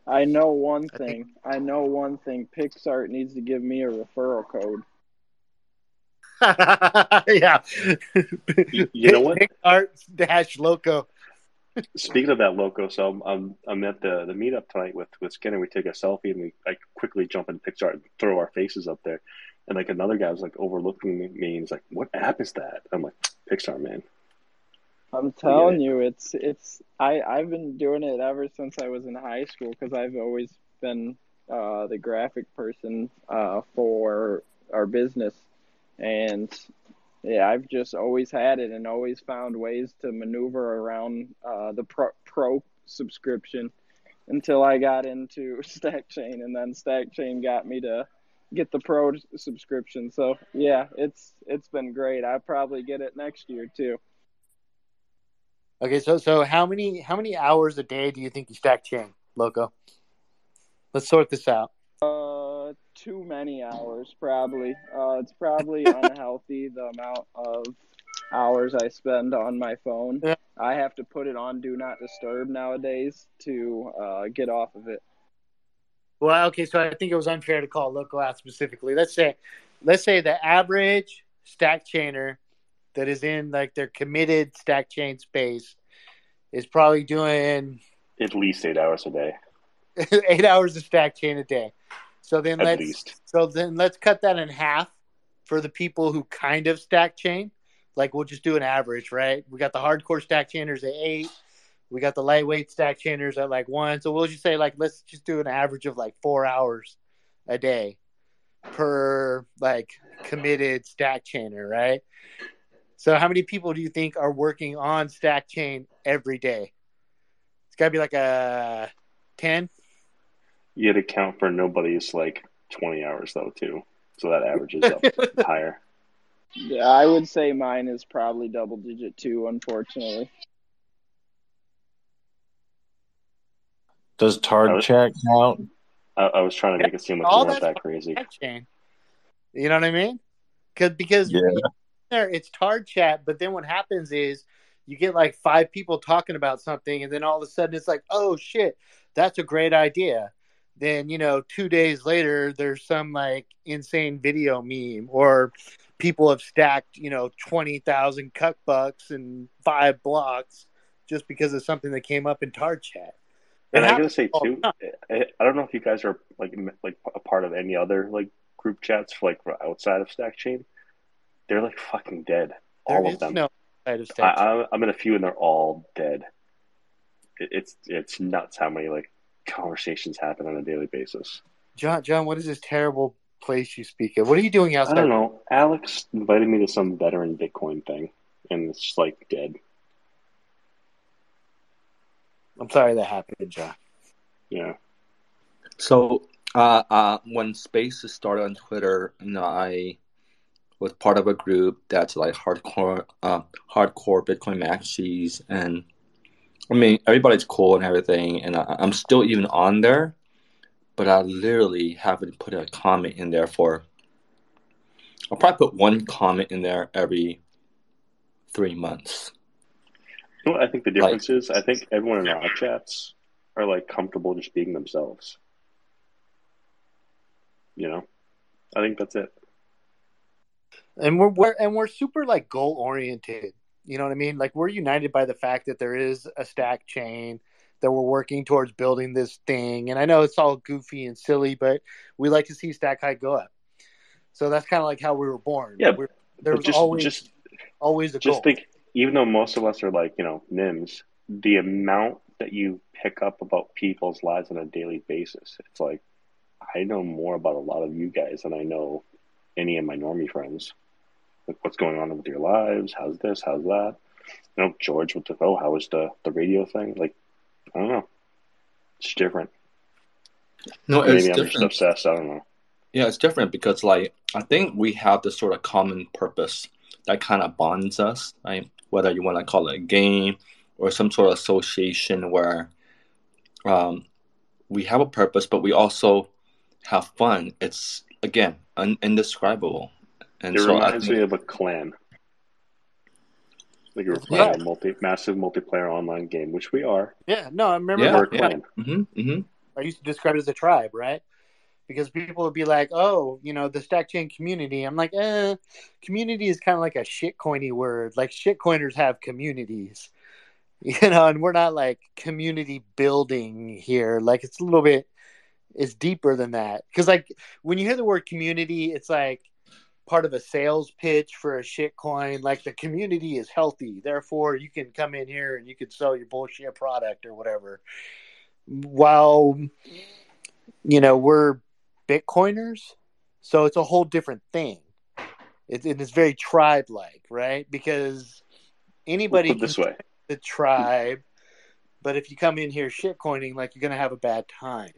I know one thing. I know one thing. PicsArt needs to give me a referral code. *laughs* yeah. You, you know what? *laughs* PicsArt dash loco. Speaking of that loco, so I'm, I'm I'm at the the meetup tonight with with Skinner. We take a selfie and we like quickly jump in PicsArt and throw our faces up there. And like another guy was like overlooking me and he's like, "What app is that?" I'm like, "PicsArt, man." I'm telling you, it's it's I I've been doing it ever since I was in high school because I've always been uh, the graphic person uh, for our business, and yeah, I've just always had it and always found ways to maneuver around uh, the pro, pro subscription until I got into *laughs* StackChain, and then StackChain got me to get the pro subscription. So yeah, it's it's been great. I probably get it next year too. Okay, so so how many how many hours a day do you think you stack chain, Loco? Let's sort this out. Uh, too many hours probably. Uh, it's probably *laughs* unhealthy the amount of hours I spend on my phone. Yeah. I have to put it on do not disturb nowadays to uh, get off of it. Well, okay, so I think it was unfair to call Loco out specifically. Let's say let's say the average stack chainer that is in like their committed stack chain space is probably doing At least eight hours a day. *laughs* eight hours of stack chain a day. So then At let's least. so then let's cut that in half for the people who kind of stack chain. Like we'll just do an average, right? We got the hardcore stack chainers at eight. We got the lightweight stack chainers at like one. So we'll just say like let's just do an average of like four hours a day per like committed stack chainer, right? So how many people do you think are working on stack chain every day? It's gotta be like a ten. You had to count for nobody's like 20 hours though too, so that averages up *laughs* higher. Yeah, I would say mine is probably double digit too. Unfortunately, Does Tard Chat count? I, I was trying to make it seem like All you weren't that that crazy. stack chain. You know what I mean? Cause, because Yeah. there it's tard chat, but then what happens is you get like five people talking about something, and then all of a sudden it's like, oh shit, that's a great idea. Then you know, two days later, there's some like insane video meme, or people have stacked you know twenty thousand cuck bucks and five blocks just because of something that came up in tard chat. It And I gotta say too. I, eh, eh, I don't know if you guys are like like a part of any other like group chats for like outside of Stack Chain. They're like fucking dead, There all of them. no I, stack chain. I, I'm in a few and they're all dead. It, it's it's nuts how many like conversations happen on a daily basis. John, John, what is this terrible place you speak of? What are you doing outside? I don't know. Alex invited me to some veteran Bitcoin thing, and it's just like dead. I'm sorry that happened, John. Yeah. So, uh, uh, when Spaces started on Twitter, you know, I was part of a group that's like hardcore, uh, hardcore Bitcoin maxis, and I mean, everybody's cool and everything, and I, I'm still even on there, but I literally haven't put a comment in there for. I'll probably put one comment in there every three months. You know what I think the difference is? I think everyone in our chats are like comfortable just being themselves. You know, I think that's it. and we're, we're and we're super like goal oriented you know what i mean? Like we're united by the fact that there is a stack chain that we're working towards building this thing. And i know it's all goofy and silly but we like to see stack height go up. So that's kind of like how we were born. Yeah, we're, there was just always just always a just goal. think, even though most of us are like you know nims, the amount that you pick up about people's lives on a daily basis, it's like I know more about a lot of you guys than I know any of my normie friends. Like what's going on with your lives? How's this? How's that? You know, George with the oh, how was the the radio thing? Like, I don't know. It's different. No, Maybe it's I'm just different. obsessed. I don't know. Yeah, it's different because like I think we have this sort of common purpose that kind of bonds us, right? Whether you want to call it a game or some sort of association where um, we have a purpose, but we also have fun. It's again un- indescribable, and It so reminds think me of a clan. Like you're Yeah. a multi massive multiplayer online game, which we are. Yeah, no, I remember yeah, We're a that. yeah, clan. hmm hmm I used to describe it as a tribe, right? Because people would be like, "Oh, you know, the stack chain community." I'm like, "Eh, community is kind of like a shitcoiny word. Like shitcoiners have communities, *laughs* you know, and we're not like community building here. Like it's a little bit, it's deeper than that. Because like when you hear the word community, it's like part of a sales pitch for a shitcoin. Like the community is healthy, therefore you can come in here and you can sell your bullshit product or whatever. While you know we're bitcoiners so it's a whole different thing it, it is very tribe like right because We'll anybody can this way. the tribe but if you come in here shitcoining like you're gonna have a bad time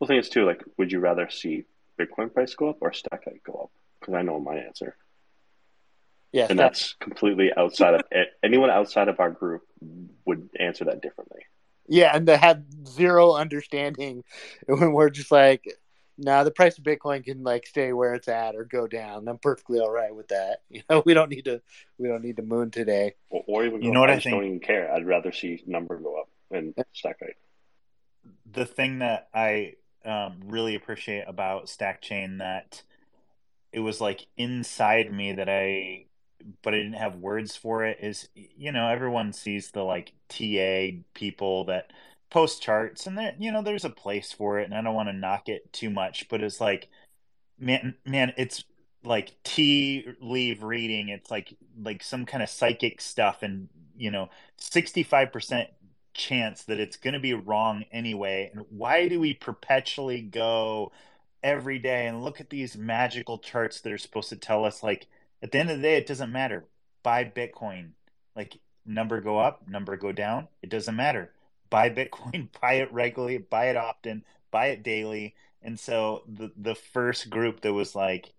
The thing is too, like, would you rather see Bitcoin price go up or stack height go up? Because I know my answer, yeah and that- that's completely outside of it. anyone outside of our group would answer that differently. yeah and they have zero understanding *laughs* when we're just like nah the price of bitcoin can like stay where it's at or go down i'm perfectly all right with that *laughs* you know we don't need to we don't need to moon today Or, or even You know what up. I just think? don't even care. I'd rather see number go up and stack height. the thing that I um, really appreciate about Stack Chain that it was like inside me that I, but I didn't have words for it is, you know, everyone sees the like TA people that post charts and that, you know, there's a place for it and I don't want to knock it too much, but it's like, man, man, it's like tea leave reading. It's like, like some kind of psychic stuff and, you know, 65% chance that it's going to be wrong anyway. And why do we perpetually go every day and look at these magical charts that are supposed to tell us, like, at the end of the day, it doesn't matter. Buy Bitcoin. Like, number go up, number go down. It doesn't matter. Buy Bitcoin, *laughs* buy it regularly, buy it often, buy it daily. And so the the first group that was like,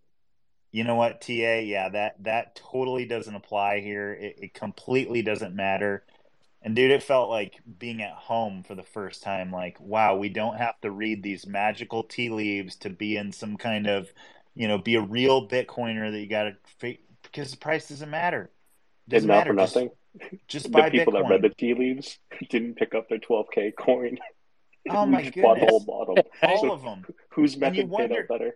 you know what, TA, yeah, that that totally doesn't apply here. It, it completely doesn't matter. And dude, it felt like being at home for the first time. Like, wow, we don't have to read these magical tea leaves to be in some kind of, you know, be a real Bitcoiner that you got to because the price doesn't matter. Doesn't not matter. for nothing. just the buy people Bitcoin. that read the tea leaves *laughs* didn't pick up their 12k coin. *laughs* Oh *laughs* my just bought the goodness. whole bottom. All So of them. whose method wonder, better?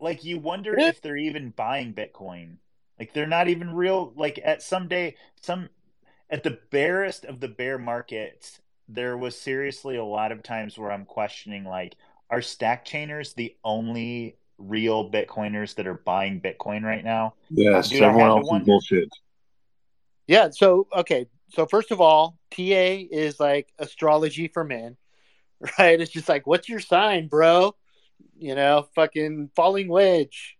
like, you wonder if they're even buying Bitcoin. Like, they're not even real. Like, at some day, some at the barest of the bear markets, there was seriously a lot of times where I'm questioning, like, are stack chainers the only real Bitcoiners that are buying Bitcoin right now? Yes, Dude, everyone else is bullshit. Yeah. So okay. So first of all, TA is like astrology for men, *laughs* right? It's just like, what's your sign, bro? You know, fucking falling wedge.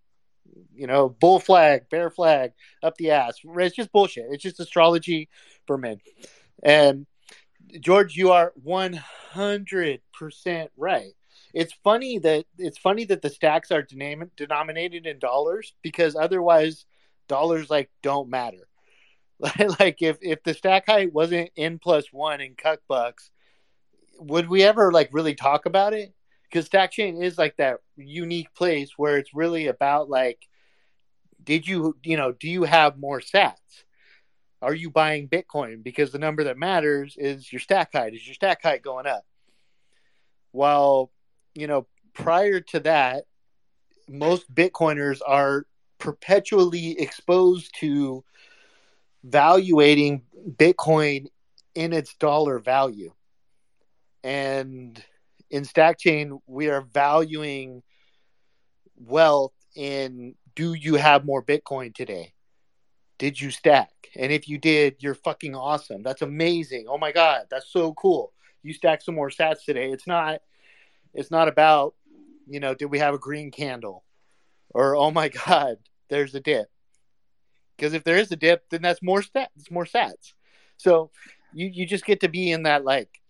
You know, bull flag, bear flag, up the ass. It's just bullshit. It's just astrology for men. And George, you are one hundred percent right. It's funny that it's funny that the stacks are denominated in dollars because otherwise, dollars like don't matter. *laughs* like if if the stack height wasn't n plus one in cuck bucks, would we ever like really talk about it? Because stack chain is like that unique place where it's really about like, did you you know do you have more sats? Are you buying Bitcoin? Because the number that matters is your stack height. Is your stack height going up? While you know prior to that, most Bitcoiners are perpetually exposed to valuating Bitcoin in its dollar value. And in StackChain, we are valuing wealth in do you have more Bitcoin today? Did you stack? And if you did, you're fucking awesome. That's amazing. Oh my god, that's so cool. You stacked some more sats today. It's not it's not about, you know, did we have a green candle? Or oh my god, there's a dip. Because if there is a dip, then that's more stats. It's more sats. So you you just get to be in that like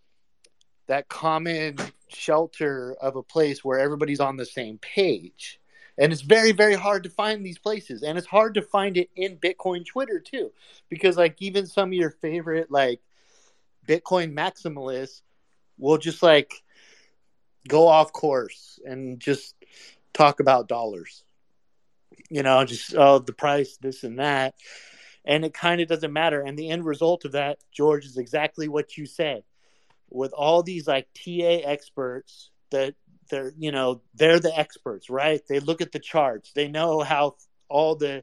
that common shelter of a place where everybody's on the same page. And it's very, very hard to find these places. And it's hard to find it in Bitcoin Twitter too. Because like even some of your favorite like Bitcoin maximalists will just like go off course and just talk about dollars. You know, just oh the price, this and that. And it kind of doesn't matter. And the end result of that, George, is exactly what you said. With all these like TA experts that they're you know they're the experts right they look at the charts they know how all the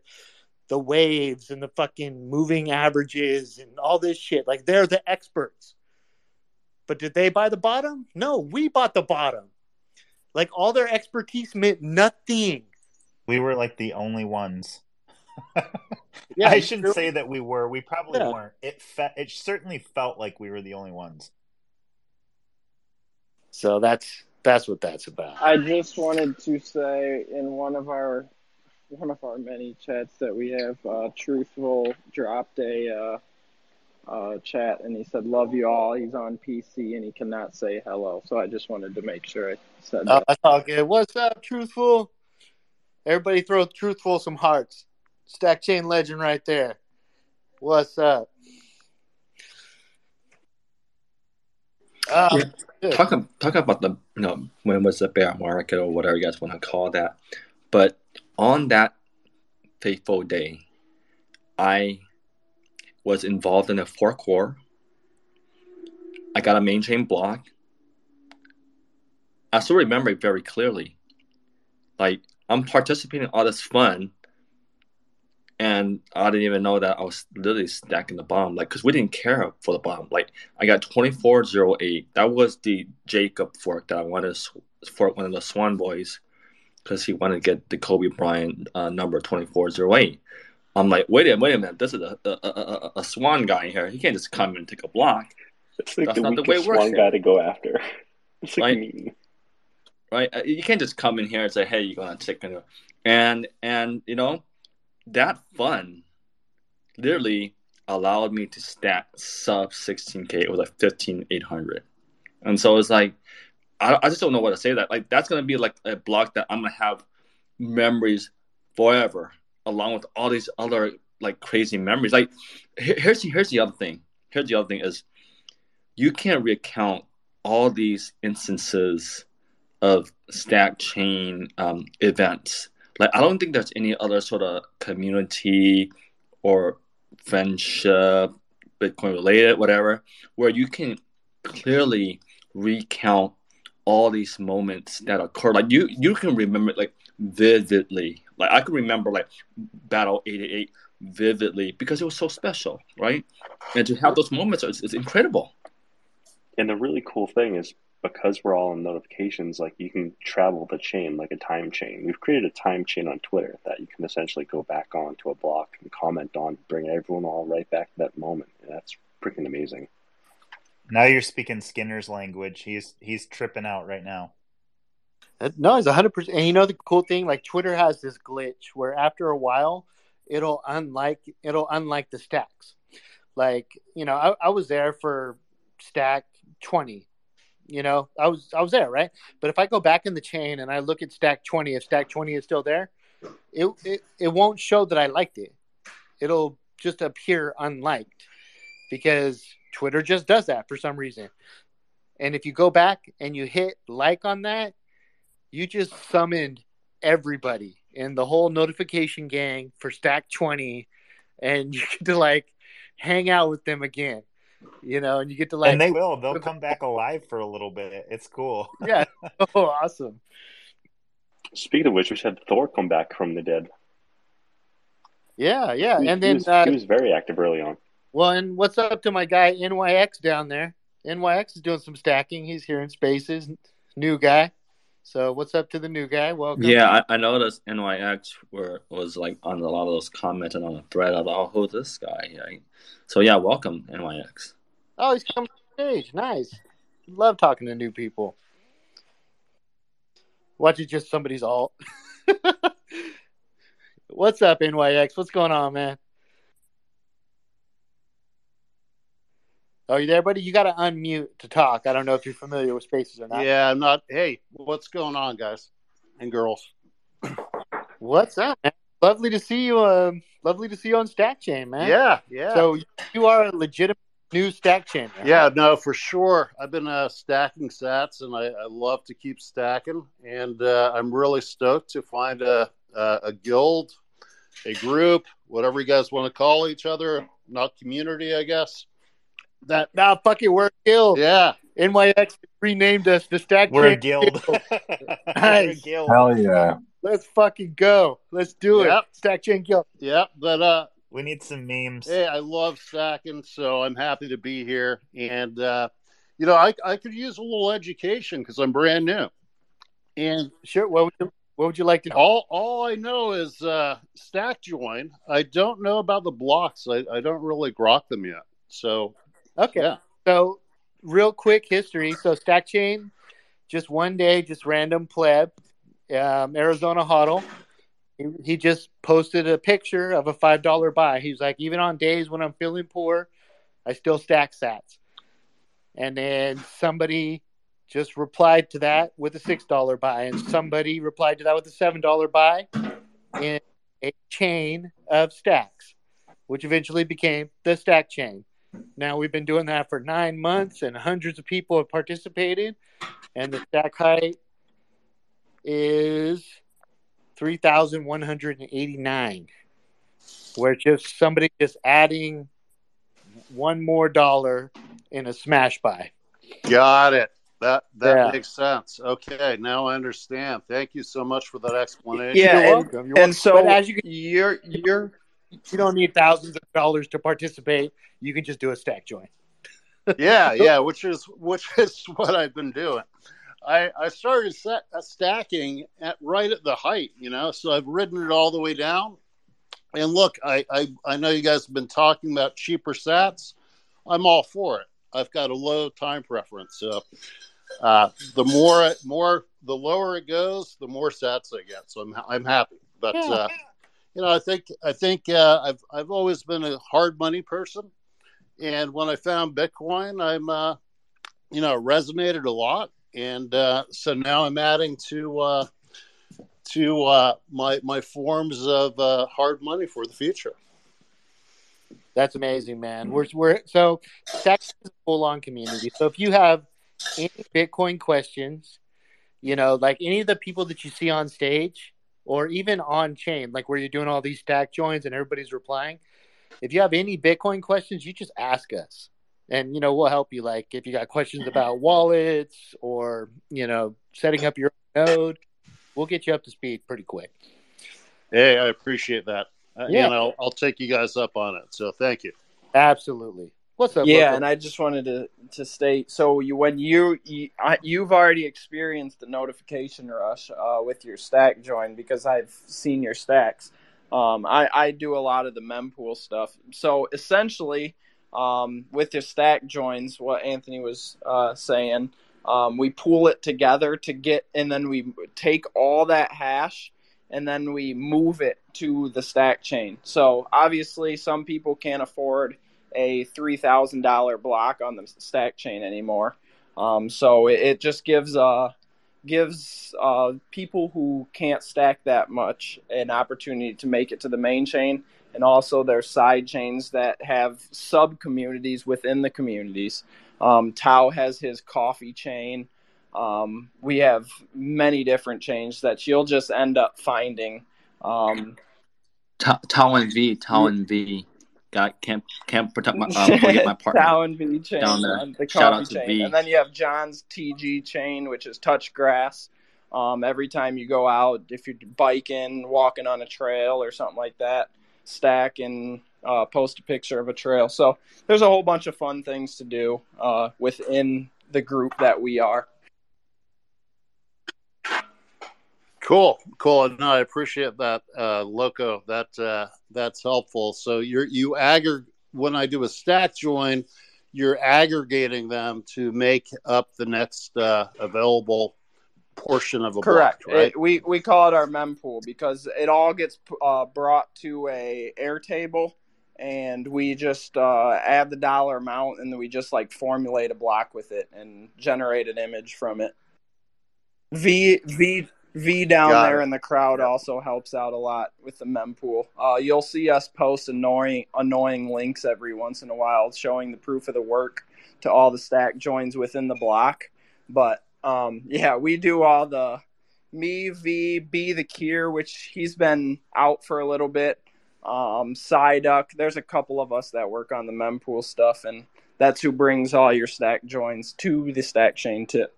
the waves and the fucking moving averages and all this shit like they're the experts but did they buy the bottom no we bought the bottom like all their expertise meant nothing We were like the only ones. *laughs* Yeah, I shouldn't say that we were. We probably Yeah. weren't. It fe- it certainly felt like we were the only ones. So that's that's what that's about I just wanted to say in one of our one of our many chats that we have, uh, Truthful dropped a uh, uh, chat and he said, "Love you all." He's on PC and he cannot say hello, so I just wanted to make sure I said Oh, that. that's all good. What's up, Truthful? Everybody throw Truthful some hearts. Stack Chain Legend right there. What's up? Uh, Yeah. talk talk about the you know when was the bear market or whatever you guys want to call that. But on that fateful day i was involved in a fork war. I got a main chain block. I still remember it very clearly. Like i'm participating in all this fun and I didn't even know that I was literally stacking the bomb. Like, cause we didn't care for the bomb. Like, I got twenty four zero eight. That was the Jacob fork that I wanted to fork one of the Swan boys, cause he wanted to get the Kobe Bryant uh, number twenty four zero eight. I'm like, wait a minute, wait a minute. This is a, a, a, a- Swan guy here. He can't just come and take a block, It's like That's the not the way it works here. guy to go after. *laughs* It's like Right. mean. right? Uh, You can't just come in here and say, hey, you're gonna take. And and you know, that fun literally allowed me to stack sub 16k. It was like 15800, and so it's like I, I just don't know what to say. That like that's gonna be like a block that I'm gonna have memories forever, along with all these other like crazy memories. Like here's here's the other thing. Here's the other thing is you can't recount all these instances of stack chain um, events. Like I don't think there's any other sort of community or friendship, Bitcoin related, whatever, where you can clearly recount all these moments that occur. Like you, you can remember like vividly. Like I can remember like Battle eighty eight vividly because it was so special, right? And to have those moments is, is incredible. And the really cool thing is because we're all in notifications, like you can travel the chain like a time chain. We've created a time chain on Twitter that you can essentially go back on to a block and comment on, bring everyone all right back to that moment. And that's freaking amazing. Now you're speaking Skinner's language. He's he's tripping out right now. No, it's hundred percent. And you know the cool thing, like Twitter has this glitch where after a while, it'll unlike it'll unlike the stacks. Like you know, I, I was there for stack twenty. You know, I was I was there, right? But if I go back in the chain and I look at stack twenty, if stack twenty is still there, it it, it won't show that I liked it. It'll just appear unliked because Twitter just does that for some reason. And if you go back and you hit like on that, you just summoned everybody in the whole notification gang for stack 20 and *laughs* you get to like hang out with them again you know and you get to like and they will. They'll come back alive for a little bit. It's cool. *laughs* yeah oh awesome Speaking of which, we had Thor come back from the dead. yeah yeah He- and he then was, uh, he was very active early on. well and what's up to my guy nyx down there nyx is doing some stacking he's here in spaces new guy so what's up to the new guy welcome Yeah, I, I noticed NYX were was like on a lot of those comments and on the thread. Thought, oh, who's this guy? Right? So yeah, welcome NYX. Oh, he's coming to the stage. Nice. Love talking to new people. Watch it just somebody's alt. *laughs* What's up, NYX? What's going on, man? Oh, you there, buddy? You got to unmute to talk. I don't know if you're familiar with spaces or not. Yeah, I'm not. Hey, what's going on, guys and girls? What's up, man? Lovely to see you. Um, lovely to see you on Stack Chain, man. Yeah, yeah. So you are a legitimate new Stack Chain. Man. Yeah, no, for sure. I've been uh, stacking sats, and I, I love to keep stacking. And uh, I'm really stoked to find a, a a guild, a group, whatever you guys want to call each other. Not community, I guess. That now fucking we're a guild. Yeah. NYX renamed us the Stack We're a Chain guild. Guild. *laughs* We're a nice. guild. Hell yeah. Let's fucking go. Let's do Yep. it. Stack Chain Guild. Yeah, but uh, We need some memes. hey, I love stacking, so I'm happy to be here. And uh, you know, I I could use a little education because I'm brand new. And Sure. What would you, what would you like to know? all all I know is uh, stack join. I don't know about the blocks. I, I don't really grok them yet. So Okay. yeah, So, real quick history. So, Stack Chain, just one day, just random pleb, um, Arizona Huddle. He, he just posted a picture of a five dollar buy. He was like, even on days when I'm feeling poor, I still stack Sats. And then somebody just replied to that with a six dollar buy, and somebody replied to that with a seven dollar buy in a chain of stacks, which eventually became the Stack Chain. Now we've been doing that for nine months, and hundreds of people have participated. And the stack height is three thousand one hundred and eighty-nine. Where just somebody just adding one more dollar in a smash buy. got it. That that Yeah. makes sense. Okay, now I understand. Thank you so much for that explanation. Yeah, You're and, welcome. You're and welcome. so But as you can, you're you're you don't need thousands of dollars to participate. You can just do a stack join. *laughs* yeah, yeah, which is which is what I've been doing. I I started set, uh, stacking at right at the height, you know, so I've ridden it all the way down. And look, I I, I know you guys have been talking about cheaper sats. I'm all for it. I've got a low time preference, so uh, the more more the lower it goes, the more sats I get. So I'm I'm happy. But Yeah. uh, you know, I think I think uh, I've I've always been a hard money person, and when I found Bitcoin, I'm uh, you know resonated a lot, and uh, so now I'm adding to uh, to uh, my my forms of uh, hard money for the future. That's amazing, man. We're we're so is a full on community. So if you have any Bitcoin questions, you know, like any of the people that you see on stage or even on chain, like where you're doing all these stack joins and everybody's replying, if you have any Bitcoin questions, you just ask us. And you know, we'll help you like if you got questions about wallets or, you know, setting up your own node, we'll get you up to speed pretty quick. Hey, I appreciate that. Uh, Yeah. and I'll I'll take you guys up on it. So thank you. Absolutely. What's up? yeah, Loco? and I just wanted to to state so you when you, you I, you've already experienced the notification rush uh, with your stack join because I've seen your stacks. Um, I I do a lot of the mempool stuff. So essentially, um, with your stack joins, what Anthony was uh, saying, um, we pool it together to get, and then we take all that hash and then we move it to the stack chain. So obviously, some people can't afford a three thousand dollar block on the stack chain anymore. Um, so it, it just gives uh gives uh, people who can't stack that much an opportunity to make it to the main chain, and also there's side chains that have sub communities within the communities. Um, Tao has his coffee chain. Um, we have many different chains that you'll just end up finding. Um, Ta- Taiwan V, Taiwan V. Got can't can't protect my *laughs* forget my partner. And V chain, down there. the Shout out coffee to chain, V. and then you have John's TG chain, which is touch grass. Um, every time you go out, if you're biking, walking on a trail or something like that, stack and uh, post a picture of a trail. So there's a whole bunch of fun things to do uh, within the group that we are. Cool, cool. No, I appreciate that, uh, Loco. That uh, that's helpful. So you're you aggregate when I do a stack join, you're aggregating them to make up the next uh, available portion of a Correct. block, right? It- we we call it our mempool because it all gets uh, brought to a Airtable, and we just uh, add the dollar amount, and then we just like formulate a block with it and generate an image from it. V V V down Got there it. in the crowd also helps out a lot with the mempool. Uh, you'll see us post annoying annoying links every once in a while showing the proof of the work to all the stack joins within the block. But um, yeah, we do all the me V B the Kier, which he's been out for a little bit. Um, Psyduck, there's a couple of us that work on the mempool stuff, and that's who brings all your stack joins to the stack chain tip.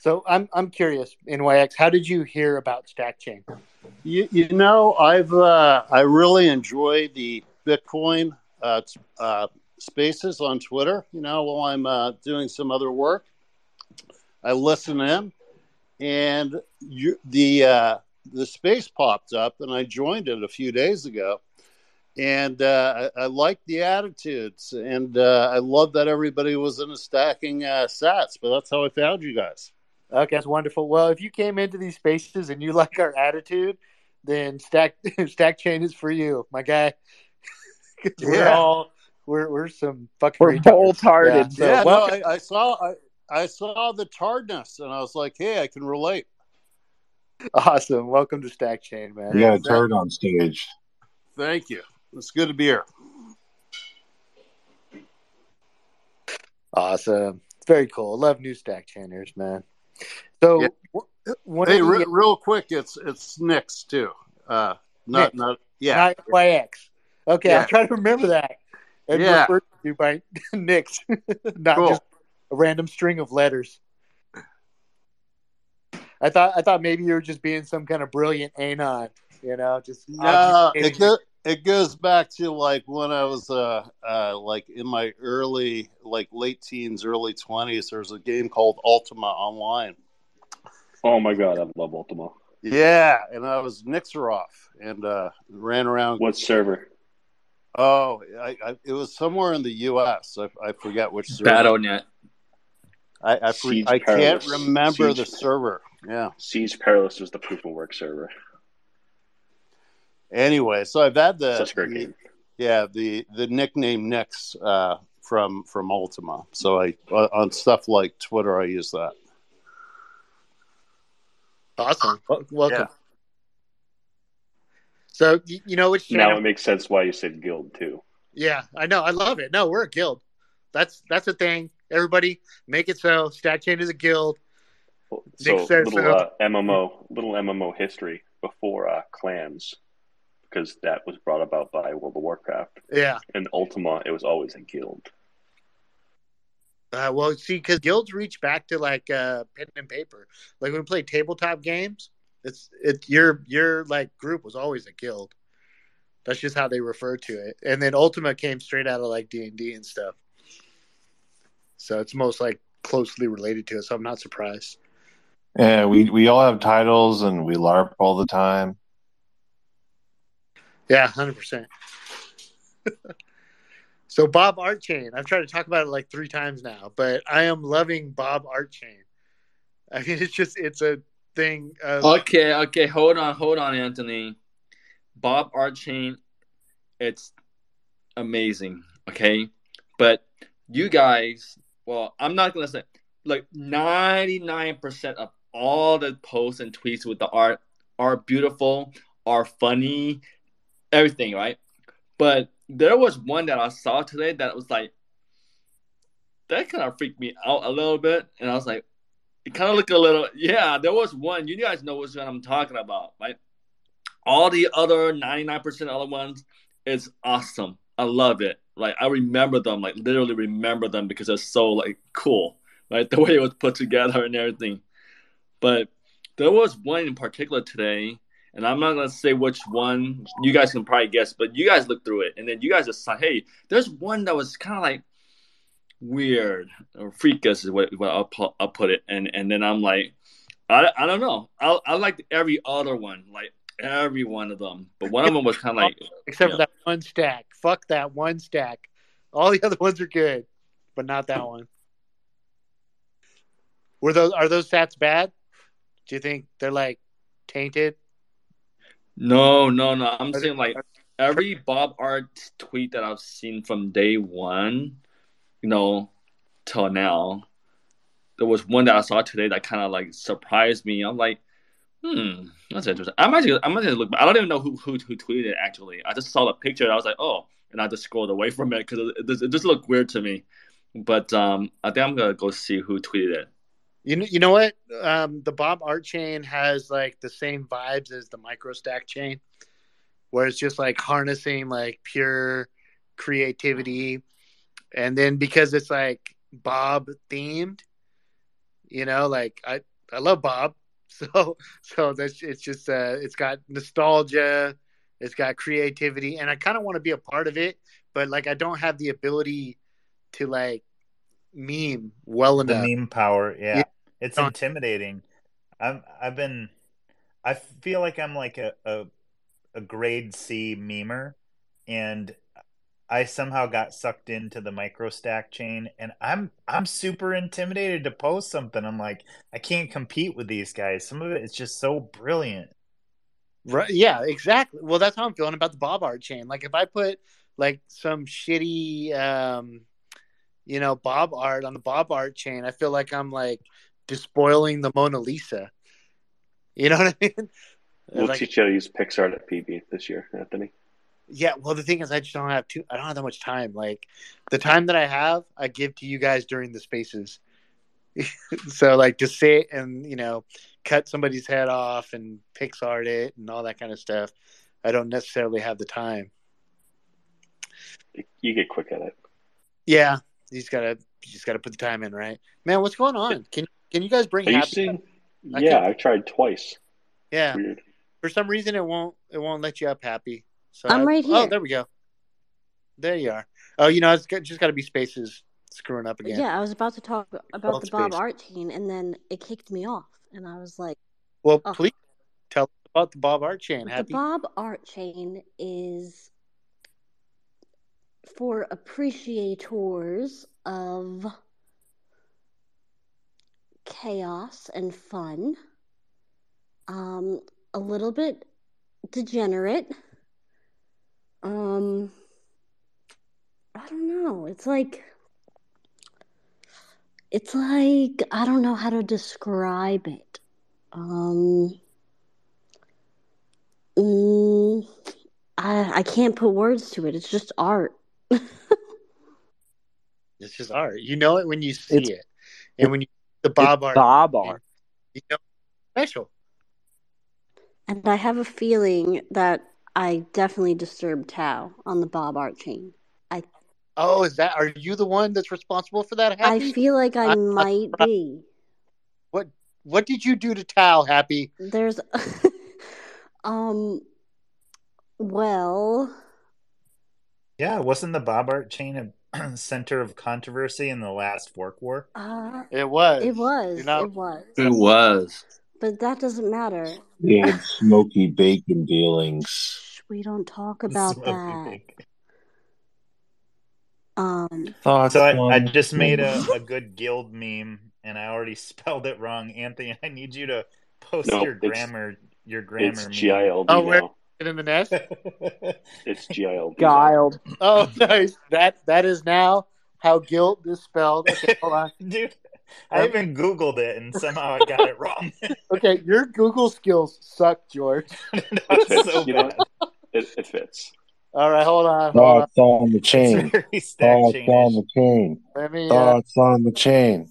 So I'm I'm curious, NYX, how did you hear about StackChain? You, you know, I've uh, I really enjoy the Bitcoin uh, uh, spaces on Twitter. You know, while I'm uh, doing some other work, I listen in, and you, the uh, the space popped up, and I joined it a few days ago. And uh, I, I like the attitudes, and I love that everybody was in a stacking sats. But that's how I found you guys. Okay, that's wonderful. Well, if you came into these spaces and you like our attitude, then Stack *laughs* Stack Chain is for you, my guy. 'Cause *laughs* We're Yeah. all we're we're some fucking We're retards. whole-hearted. Yeah, so yeah, no. I, I saw I, I saw the tardness, and I was like, "Hey, I can relate." awesome. Welcome to Stack Chain, man. We got a turd on stage. Thank you. It's good to be here. Awesome. It's very cool. Love new Stack Chainers, man. So Yeah. one hey, of the, real quick, it's it's Nix too. Uh, not not yeah. not YX. Okay, Yeah. I'll try to remember that. And Yeah. referred to by *laughs* Nix, *laughs* not Cool. just a random string of letters. I thought I thought maybe you were just being some kind of brilliant anon, you know, just No, it it goes back to like when I was uh uh like in my early like late teens, early twenties. There was a game called Ultima Online. Oh my god, I love Ultima. Yeah, and I was Nixeroff and uh ran around. What server? Oh, I, I, it was somewhere in the U.S. I, I forget which server. BattleNet. I I, for, I can't Perilous. remember the server. Yeah. Siege Perilous was the proof of work server. Anyway, so I've had the, Such a great the- game. yeah the the nickname Nix uh, from from Ultima. So I uh, on stuff like Twitter, I use that. Awesome. Wel- Welcome. So you know which Now it makes sense why you said guild too. Yeah, I know. I love it. No, we're a guild. That's that's a thing. Everybody, make it so. Stack Chain is a guild. So Nick says little so. uh, MMO, little MMO history before uh, clans, because that was brought about by World of Warcraft. Yeah. In Ultima, it was always a guild. Uh, well, see, because guilds reach back to like uh, pen and paper. Like when we play tabletop games, it's it your your like group was always a guild. That's just how they refer to it. And then Ultima came straight out of like D and D and stuff. So it's most like closely related to it. So I'm not surprised. Yeah, we we all have titles and we LARP all the time. Yeah, hundred percent. *laughs* So Bob Artchain, I've tried to talk about it like three times now, but I am loving Bob Artchain. *laughs* I mean, it's just it's a thing. Of, Okay, okay, hold on, hold on, Anthony. Bob Archain, it's amazing, okay? But you guys, well, I'm not gonna say like 99% of all the posts and tweets with the art are beautiful, are funny, everything, right? But there was one that I saw today that was like that kind of freaked me out a little bit, and I was like, it kind of looked a little, yeah. There was one, you guys know what I'm talking about, right? All the other 99% other ones is awesome. I love it. Like I remember them, like literally remember them because they're so like cool, right? *laughs* The way it was put together and everything. But there was one in particular today, and I'm not gonna say which one. You guys can probably guess, but you guys look through it, and then you guys decide. Hey, there's one that was kind of like weird or freakish is what, what I'll, pu- I'll put it, and and then I'm like, I, I don't know. I I liked every other one, like every one of them, but one of them was kind of like except yeah. for that one stack. Fuck that one stack. All the *laughs* other ones are good, but not that one. Were those are those stats bad? Do you think they're like tainted? No, no, no. I'm saying like every Bob Art tweet that I've seen from day one, you know, till now. There was one that I saw today that kind of like surprised me. I'm like, hmm, that's interesting. I'm actually, I'm actually look. I don't even know who who who tweeted it actually. I just saw the picture. And I was like, oh, and I just scrolled away from it because it, it, it just looked weird to me. But um, I think I'm gonna go see who tweeted it. You know, you know what? Um, the Bob Art chain has like the same vibes as the MicroStack chain, where it's just like harnessing like pure creativity, and then because it's like Bob themed, you know, like I I love Bob, *laughs* so so that's it's just uh it's got nostalgia, it's got creativity, and I kind of want to be a part of it, but like I don't have the ability to like meme well The enough. meme power, yeah. Yeah. It's Don't- intimidating. I'm I've been I feel like I'm like a, a a grade C memer and I somehow got sucked into the micro stack chain and I'm I'm super intimidated to post something. I'm like, I can't compete with these guys. Some of it is just so brilliant. Right. Yeah, exactly. Well, that's how I'm feeling about the Bob Art chain. Like if I put like some shitty um you know, Bob art on the Bob Art chain, I feel like I'm like despoiling the Mona Lisa. You know what I mean? We'll Like- teach you how to use PicsArt at PB this year, Anthony. Yeah, well the thing is I just don't have too I don't have that much time. Like the time that I have, I give to you guys during the spaces. *laughs* so like to sit and, you know, cut somebody's head off and PicsArt it and all that kind of stuff. I don't necessarily have the time. You get quick at it. Yeah, you just gotta you just gotta put the time in, right? Man, what's going on? Can can you guys bring Are you happy? seeing? I Yeah, can't- I've tried twice. Yeah, Weird. for some reason it won't it won't let you up happy. So I'm I- right oh, here. Oh, there we go. There you are. Oh, you know, it's got, just got to be spaces screwing up again. Yeah, I was about to talk about Called the Bob space. Art chain, and then it kicked me off, and I was like, Well, Oh. please tell us about the Bob Art chain. the Bob Art chain is for appreciators of chaos and fun. Um, a little bit degenerate. Um, I don't know. It's like it's like I don't know how to describe it. Um, mm, I I can't put words to it. It's just art. *laughs* It's just art. You know it when you see It's- it, and when you the Bob Art, Bob art. you know, special. And I have a feeling that I definitely disturbed Tao on the Bob Art chain. I Oh, is that? Are you the one that's responsible for that? I feel like I I- might be. What What did you do to Tao? Happy. There's *laughs* um well Yeah, wasn't the Bob Art chain a *clears throat* center of controversy in the last fork war? uh It was. it was not- it was. It was. But that doesn't matter. They had smoky bacon dealings. We don't talk about Smoky that. bacon. Um Thoughts So I, I just made a, a *laughs* good guild meme and I already *laughs* spelled it wrong. Anthony, I need you to post No, your grammar your grammar It's meme. GILD Oh, now. Get in the nest. *laughs* It's GILD. now. Guiled. Oh, *laughs* nice. That that is now how guilt is spelled. Okay, *laughs* hold on. Dude, I even Googled it and somehow I got it wrong. Okay, your Google skills suck, George. It fits. so you know, bad. it, it fits. All right, hold on, hold on. Thoughts on the It's chain. very stack Thoughts on the chain. Let me uh, Thoughts on the chain.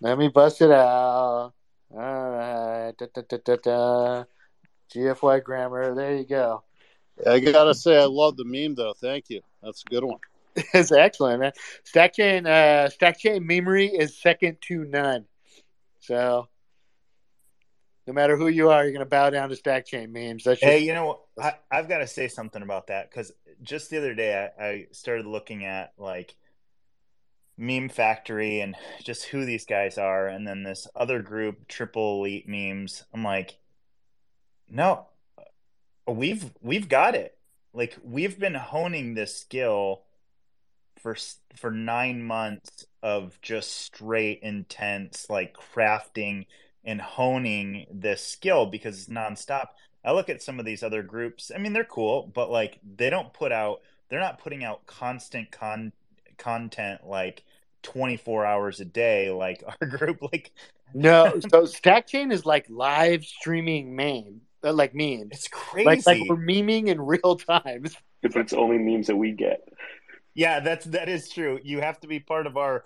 let me bust it out. All right, da, da, da, da, da. GFY grammar. There you go. I gotta say, I love the meme though. Thank you. That's a good one. *laughs* It's excellent, man. Stack chain, uh, stack chain memory is second to none. So, no matter who you are, you're gonna bow down to stack chain memes. That's just, Hey, you know, I, I've got to say something about that because just the other day I, I started looking at like Meme Factory and just who these guys are, and then this other group, Triple Elite Memes. I'm like, no, we've we've got it. Like we've been honing this skill for for nine months of just straight intense like crafting and honing this skill because it's nonstop. I look at some of these other groups. I mean, they're cool, but like they don't put out. They're not putting out constant con content like 24 hours a day like *laughs* our group like No, so Stack Chain is like live streaming meme, uh, like memes. It's crazy. Like, like we're memeing in *laughs* real time. But it's only memes that we get. yeah that's that is true you have to be part of our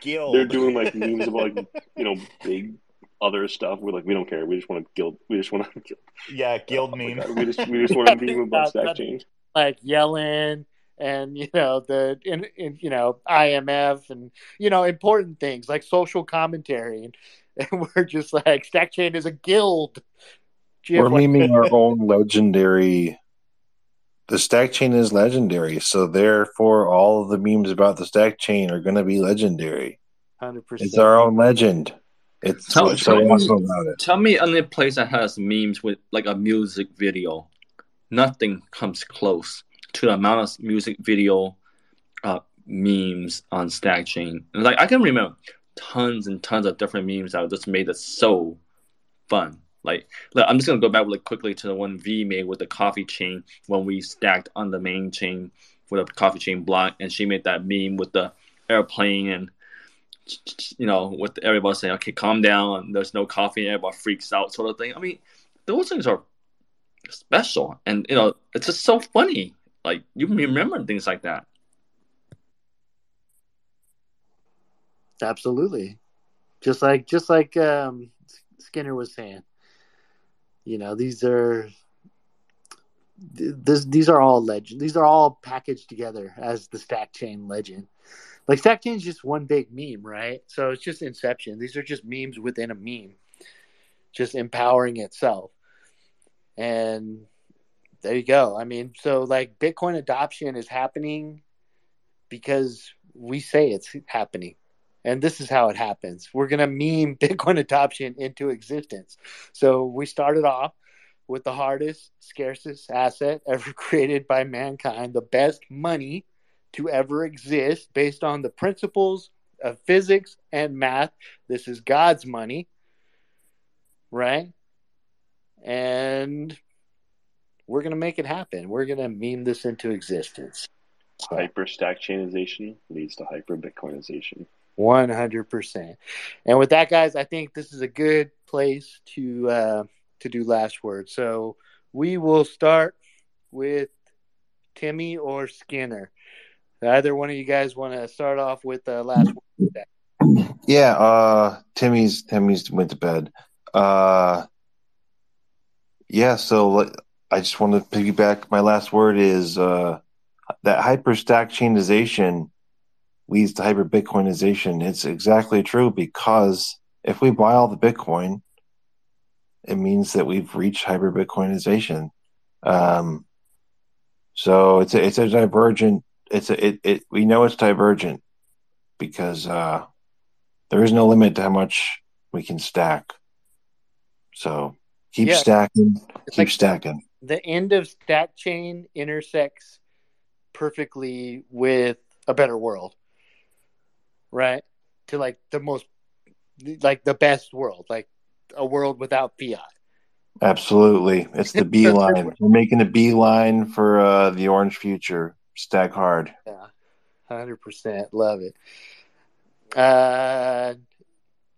guild They're doing like *laughs* memes about like you know big other stuff. We're like we don't care. We just want to guild. We just want to. guild. yeah guild meme We just we *laughs* just want to meme about stack change. like yelling and you know the in, in you know IMF and you know important things like social commentary and, and we're just like Stack Chain is a guild. Jim, We're like- memeing our own legendary. The stack chain is legendary, so therefore, all of the memes about the stack chain are going to be legendary. 100%. It's our own legend. It's Tell- what's so tell me- awesome about it. Tell me any place that has memes with like a music video. Nothing comes close to the amount of music video uh, memes on Stack Chain. Like I can remember tons and tons of different memes that just made it so fun. Like, like, I'm just gonna go back really quickly to the one V made with the coffee chain when we stacked on the main chain for the coffee chain block, and she made that meme with the airplane and you know, with everybody saying, "Okay, calm down. There's no coffee." And everybody freaks out, sort of thing. I mean, those things are special, and you know, it's just so funny. Like you remember things like that. Absolutely. Just like just like um, Skinner was saying. You know, these are th- this, these are all legend. These are all packaged together as the Stack Chain legend. Like Stack Chain is just one big meme, right? So it's just Inception. These are just memes within a meme, just empowering itself. And there you go. I mean, so like Bitcoin adoption is happening because we say it's happening. And this is how it happens. We're going to meme *laughs* Bitcoin adoption into existence. So we started off with the hardest, scarcest asset ever *laughs* created by mankind, the best money to ever exist based on the principles of physics and math. This is God's money, right? And we're going to make it happen. We're going to meme this into existence. Hyper stack chainization leads to hyper Bitcoinization. One hundred percent. And with that, guys, I think this is a good place to uh, to do last word. So we will start with Timmy or Skinner. Either one of you guys want to start off with the last word? Yeah, uh Timmy's Timmy's went to bed. Uh yeah, so I just want to piggyback my last word is uh that hyper stack chainization leads to hyper bitcoinization. It's exactly true because if we buy all the Bitcoin, it means that we've reached hyper bitcoinization. Um so it's a it's a divergent it's a it, it we know it's divergent because uh there is no limit to how much we can stack. So keep Yeah. stacking, It's keep like- stacking. The end of Stack Chain intersects perfectly with a better world, right? To like the most, like the best world, like a world without fiat. Absolutely. It's the *laughs* beeline. We're making a beeline for uh, the orange future. Stack hard. Yeah, hundred percent, love it. Uh,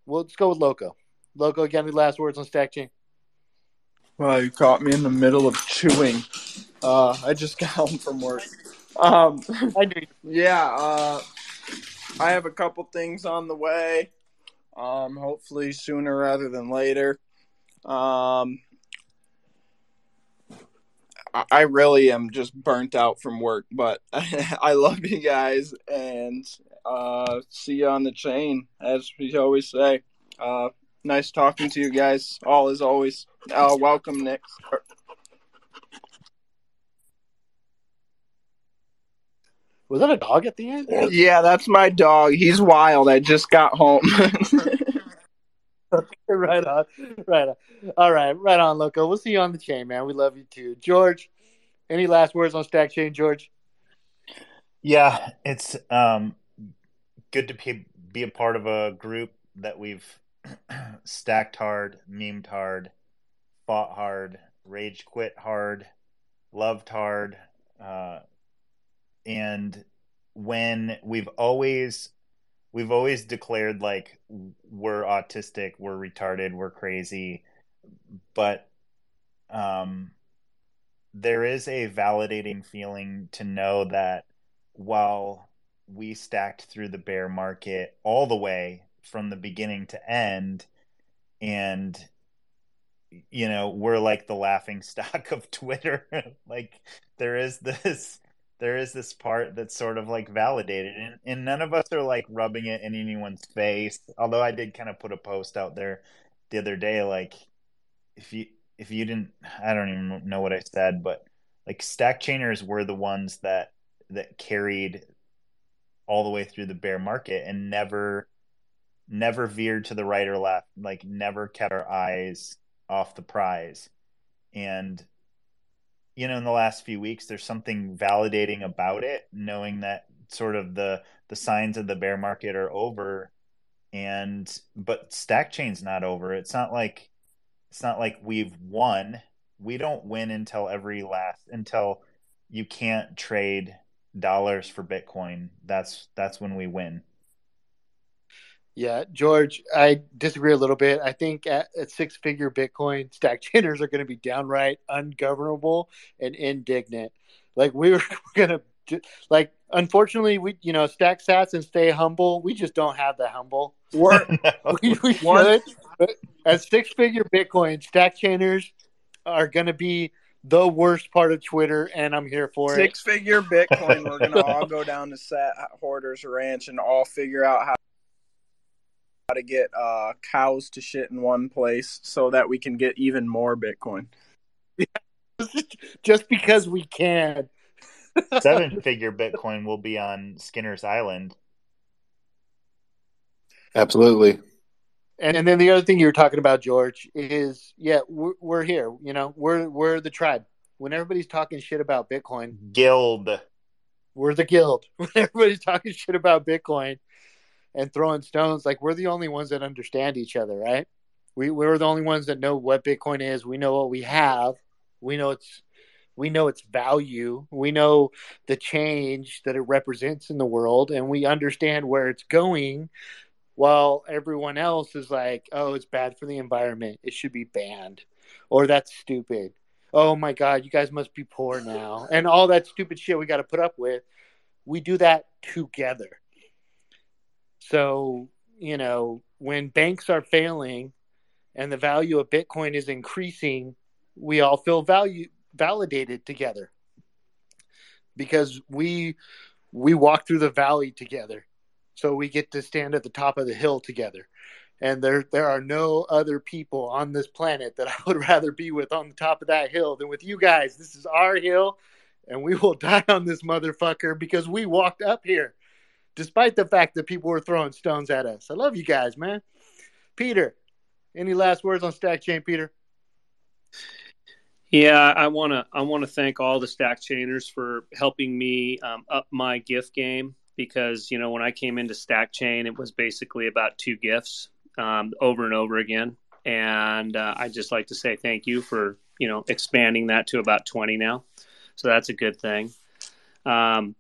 well, let's go with Loco. Loco, you got any last words on Stack Chain? Well, you caught me in the middle of chewing. Uh, I just got *laughs* home from work. Um, I do. Yeah, uh, I have a couple things on the way. Um, hopefully sooner rather than later. Um, I- really am just burnt out from work, but *laughs* I love you guys and uh, see you on the chain, as we always say. Uh, nice talking to you guys, all as always. Uh, welcome, Nick. Was that a dog at the end? Yeah, that's my dog. He's wild. I just got home. *laughs* *laughs* right on, right on. All right, right on, Loco. We'll see you on the chain, man. We love you too, George. Any last words on Stack Chain, George? Yeah, it's um, good to be, be a part of a group that we've *clears throat* stacked hard, memed hard, fought hard, rage quit hard, loved hard, uh, and when we've always we've always declared like we're autistic, we're retarded, we're crazy, but um, there is a validating feeling to know that while we stacked through the bear market all the way from the beginning to end and you know we're like the laughing *laughs* stock of twitter *laughs* like there is this there is this part that's sort of like validated and, and none of us are like rubbing it in anyone's face although i did kind of put a post out there the other day like if you if you didn't i don't even know what i said but like stack chainers were the ones that that carried all the way through the bear market and never never veered to the right or left like never kept our eyes off the prize. And you know in the last few weeks there's something validating about it knowing that sort of the the signs of the bear market are over and but stack chain's not over. It's not like it's not like we've won. We don't win until every last until you can't trade dollars for bitcoin. That's that's when we win Yeah, George, I disagree a little bit. I think at, at six figure Bitcoin, stack *laughs* chainers are going to be downright ungovernable and indignant. Like we *laughs* were going to, like, unfortunately, we, you know, stack sats and stay humble. We just don't have the humble. We're, *laughs* we, we should. But at six figure Bitcoin, stack chainers are going to be the worst part of Twitter, and I'm here for it. Six figure Bitcoin. We're gonna all go down to Sat Hoarders Ranch and all figure out how how to get uh, cows to shit in one place so that we can get even more Bitcoin. just because we can. *laughs* seven figure bitcoin will be on skinner's island Absolutely. And, and then the other thing you were talking about, George, is yeah, we're, we're here. You know, we're we're the tribe. When everybody's talking shit about Bitcoin, guild. we're the guild. *laughs* When everybody's talking shit about Bitcoin and throwing stones, like we're the only ones that understand each other, right? We we're the only ones that know what Bitcoin is. We know what we have. We know it's we know its value. We know the change that it represents in the world, and we understand where it's going. While everyone else is like, "Oh, it's bad for the environment. It should be banned," or "That's stupid." Oh my God, you guys must be poor now, and all that stupid shit we got to put up with. We do that together. So, you know, when banks are failing and the value of Bitcoin is increasing, we all feel value validated together because we we walk through the valley together. So we get to stand at the top of the hill together. And there there are no other people on this planet that *laughs* I would rather be with on the top of that hill than with you guys. This is our hill and we will *laughs* die on this motherfucker because we walked up here despite the fact that people were throwing stones at us. I love you guys, man. Peter, any last words on Stack Chain, Peter? Yeah, I want to I want to thank all the stack chainers for helping me um, up my gift game because you know when I came into stack chain it was basically about two gifts um, over and over again and uh, I just like to say thank you for you know expanding that to about 20 now so that's a good thing um,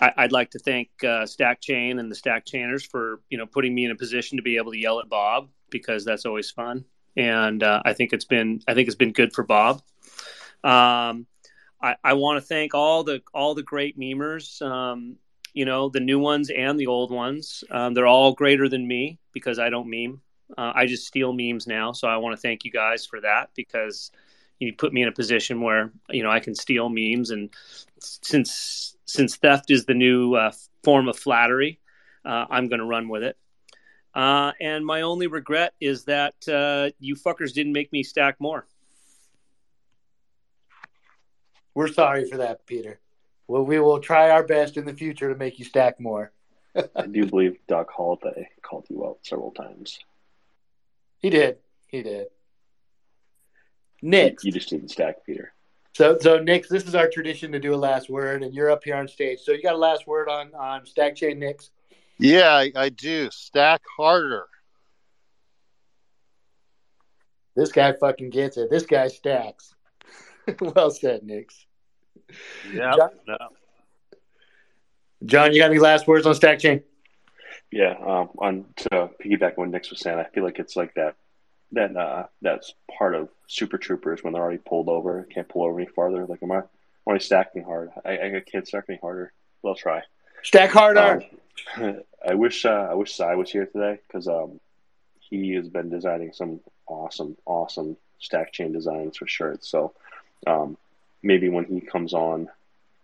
I, I'd like to thank uh, Stack Chain and the Stack Chainers for you know putting me in a position to be able to yell at Bob because that's always fun and uh, I think it's been I think it's been good for Bob um, I, I want to thank all the all the great memers, um, you know, the new ones and the old ones. Um, they're all greater than me because I don't meme. Uh, I just steal memes now. So I want to thank you guys for that because you put me in a position where you know I can steal memes, and since since theft is the new uh, form of flattery, uh, I'm going to run with it. Uh, and my only regret is that uh, you fuckers didn't make me stack more. We're sorry for that, Peter. Well, we will try our best in the future to make you stack more. *laughs* I do believe Doug Holiday called you out several times. He did. He did. Nick. You just didn't stack, Peter. So, so Nix, this is our tradition to do a last word, and you're up here on stage. So, you got a last word on on Stack Chain, Nix? Yeah, I, I do. Stack harder. This guy fucking gets it. This guy stacks. *laughs* well said, Nix. Yeah. John, John, you got any last words on Stack Chain? Yeah, um, on to piggyback on what Nick was saying, I feel like it's like that that uh, that's part of Super Troopers when they're already pulled over, can't pull over any farther. Like, am I am I stacking hard? I, I can't stack any harder. But I'll try. Stack harder. Um, *laughs* I wish uh, I wish Cy was here today because um, he has been designing some awesome, awesome stack chain designs for shirts. So um, maybe when he comes on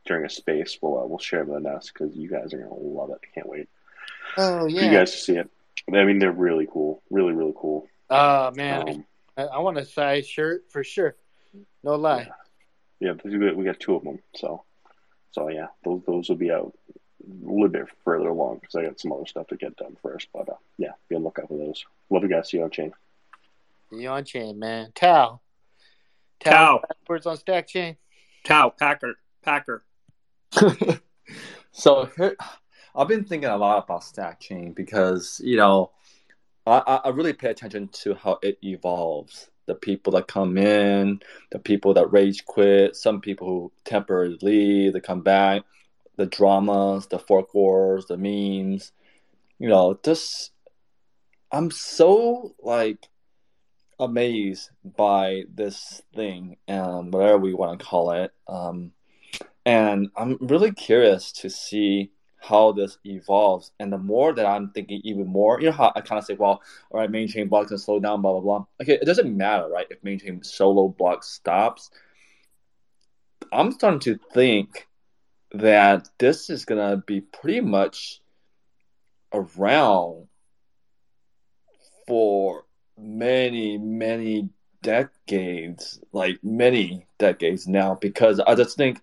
during a space, we'll uh, we'll share with us because you guys are gonna love it. I can't wait Oh for yeah. you guys to see it. I mean, they're really cool, really really cool. Oh man, Um, I, I want a Cy's shirt for sure. No lie. yeah, we got, we got two of them. So so yeah, those those will be out a little bit further along because I got some other stuff to get done first. But uh, yeah, be on the lookout for those. Love you guys. See you on chain. You on chain, man. Tao. Tao. last Words on Stack Chain. Tao, Packer, Packer. *laughs* So here, I've been thinking a lot about Stack Chain because you know I, I really pay attention to how it evolves. The people that come in, the people that rage quit, some people who temporarily leave, they come back, the dramas, the fork wars, the memes. You know, just I'm so like amazed by this thing, um, whatever we want to call it. Um, and I'm really curious to see how this evolves. And the more that I'm thinking, even more, you know how I kind of say, well, all right, main chain blocks can slow down, blah blah blah. Okay, it doesn't matter, right? If main chain solo block stops, I'm starting to think that this is gonna be pretty much around for many, many decades, like many decades now, because I just think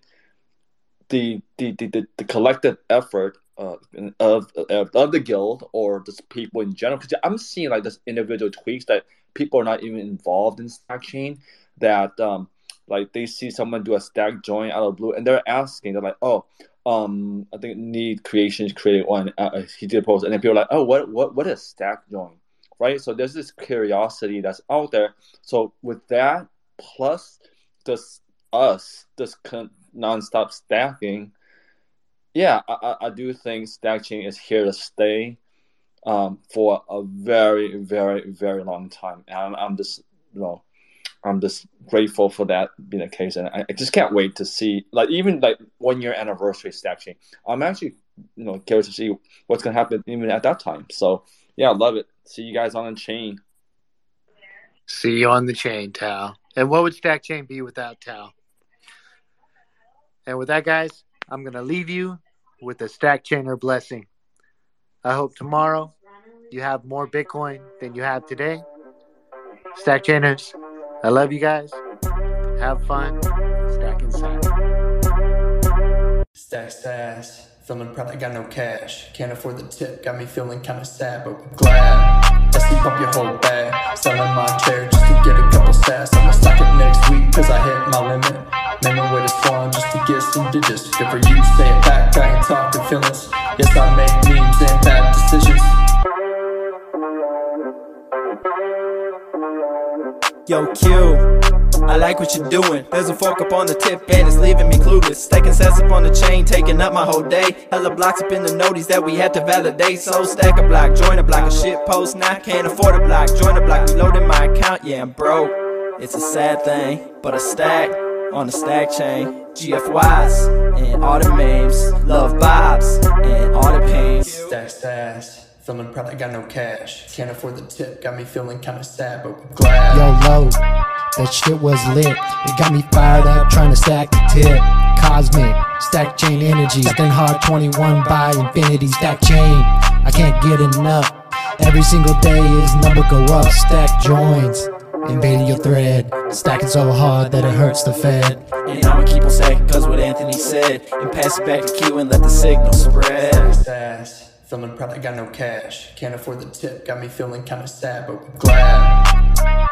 the the the, the, collective effort uh, of, of of the guild or just people in general, because I'm seeing like this individual tweaks that people are not even involved in stack chain that um like they see someone do a stack join out of blue and they're asking they're like oh um I think need creations created one uh, he did a post and then people are like oh what what what is stack join? Right? So there's this curiosity that's out there. So with that plus just us just con- non-stop stacking yeah I, I, do think stack chain is here to stay um, for a very very very long time and I'm, I'm just you know I'm just grateful for that being the case, and I, I just can't wait to see like even like one year anniversary stack chain. I'm actually you know curious to see what's gonna happen even at that time. So yeah, love it. See you guys on the chain. See you on the chain, Tao. And what would Stack Chain be without Tao? And with that, guys, I'm going to leave you with a Stack Chainer blessing. I hope tomorrow you have more Bitcoin than you have today. Stack Chainers, I love you guys. Have fun. Stack inside. Stack sats, feeling proud I got no cash. Can't afford the tip, got me feeling kinda sad, but glad. I sleep up your whole bag. Selling my chair just to get a couple sats. I'ma stack it next week, cause I hit my limit. Man, way to spawn just to get some digits. Good for you, say it back, I ain't talking feelings. Yes, I make memes and bad decisions. Yo, Q, I like what you're doing. There's a fork up on the tip and it's leaving me clueless. Stacking sets up on the chain, taking up my whole day. Hella blocks up in the noties that we had to validate. So stack a block, join a block, a shit post. Now I can't afford a block, join a block, reloading my account. Yeah, I'm broke. It's a sad thing, but a stack on the stack chain. GFYs and all the memes, love vibes and all the pains. Stack sats, feeling proud I got no cash. Can't afford the tip, got me feeling kinda sad, but glad. Yo, low, that shit was lit. It got me fired up trying to stack the tip. Cosmic, stack chain energy. Stacking hard 21 by infinity, stack chain. I can't get enough. Every single day is number go up. Stack joins, invading your thread. Stacking so hard that it hurts the Fed. And I'ma keep on stacking cause what Anthony said. And pass it back to Q and let the signal spread. Sats, feeling proud I got no cash. Can't afford the tip, got me feeling kinda sad, but glad.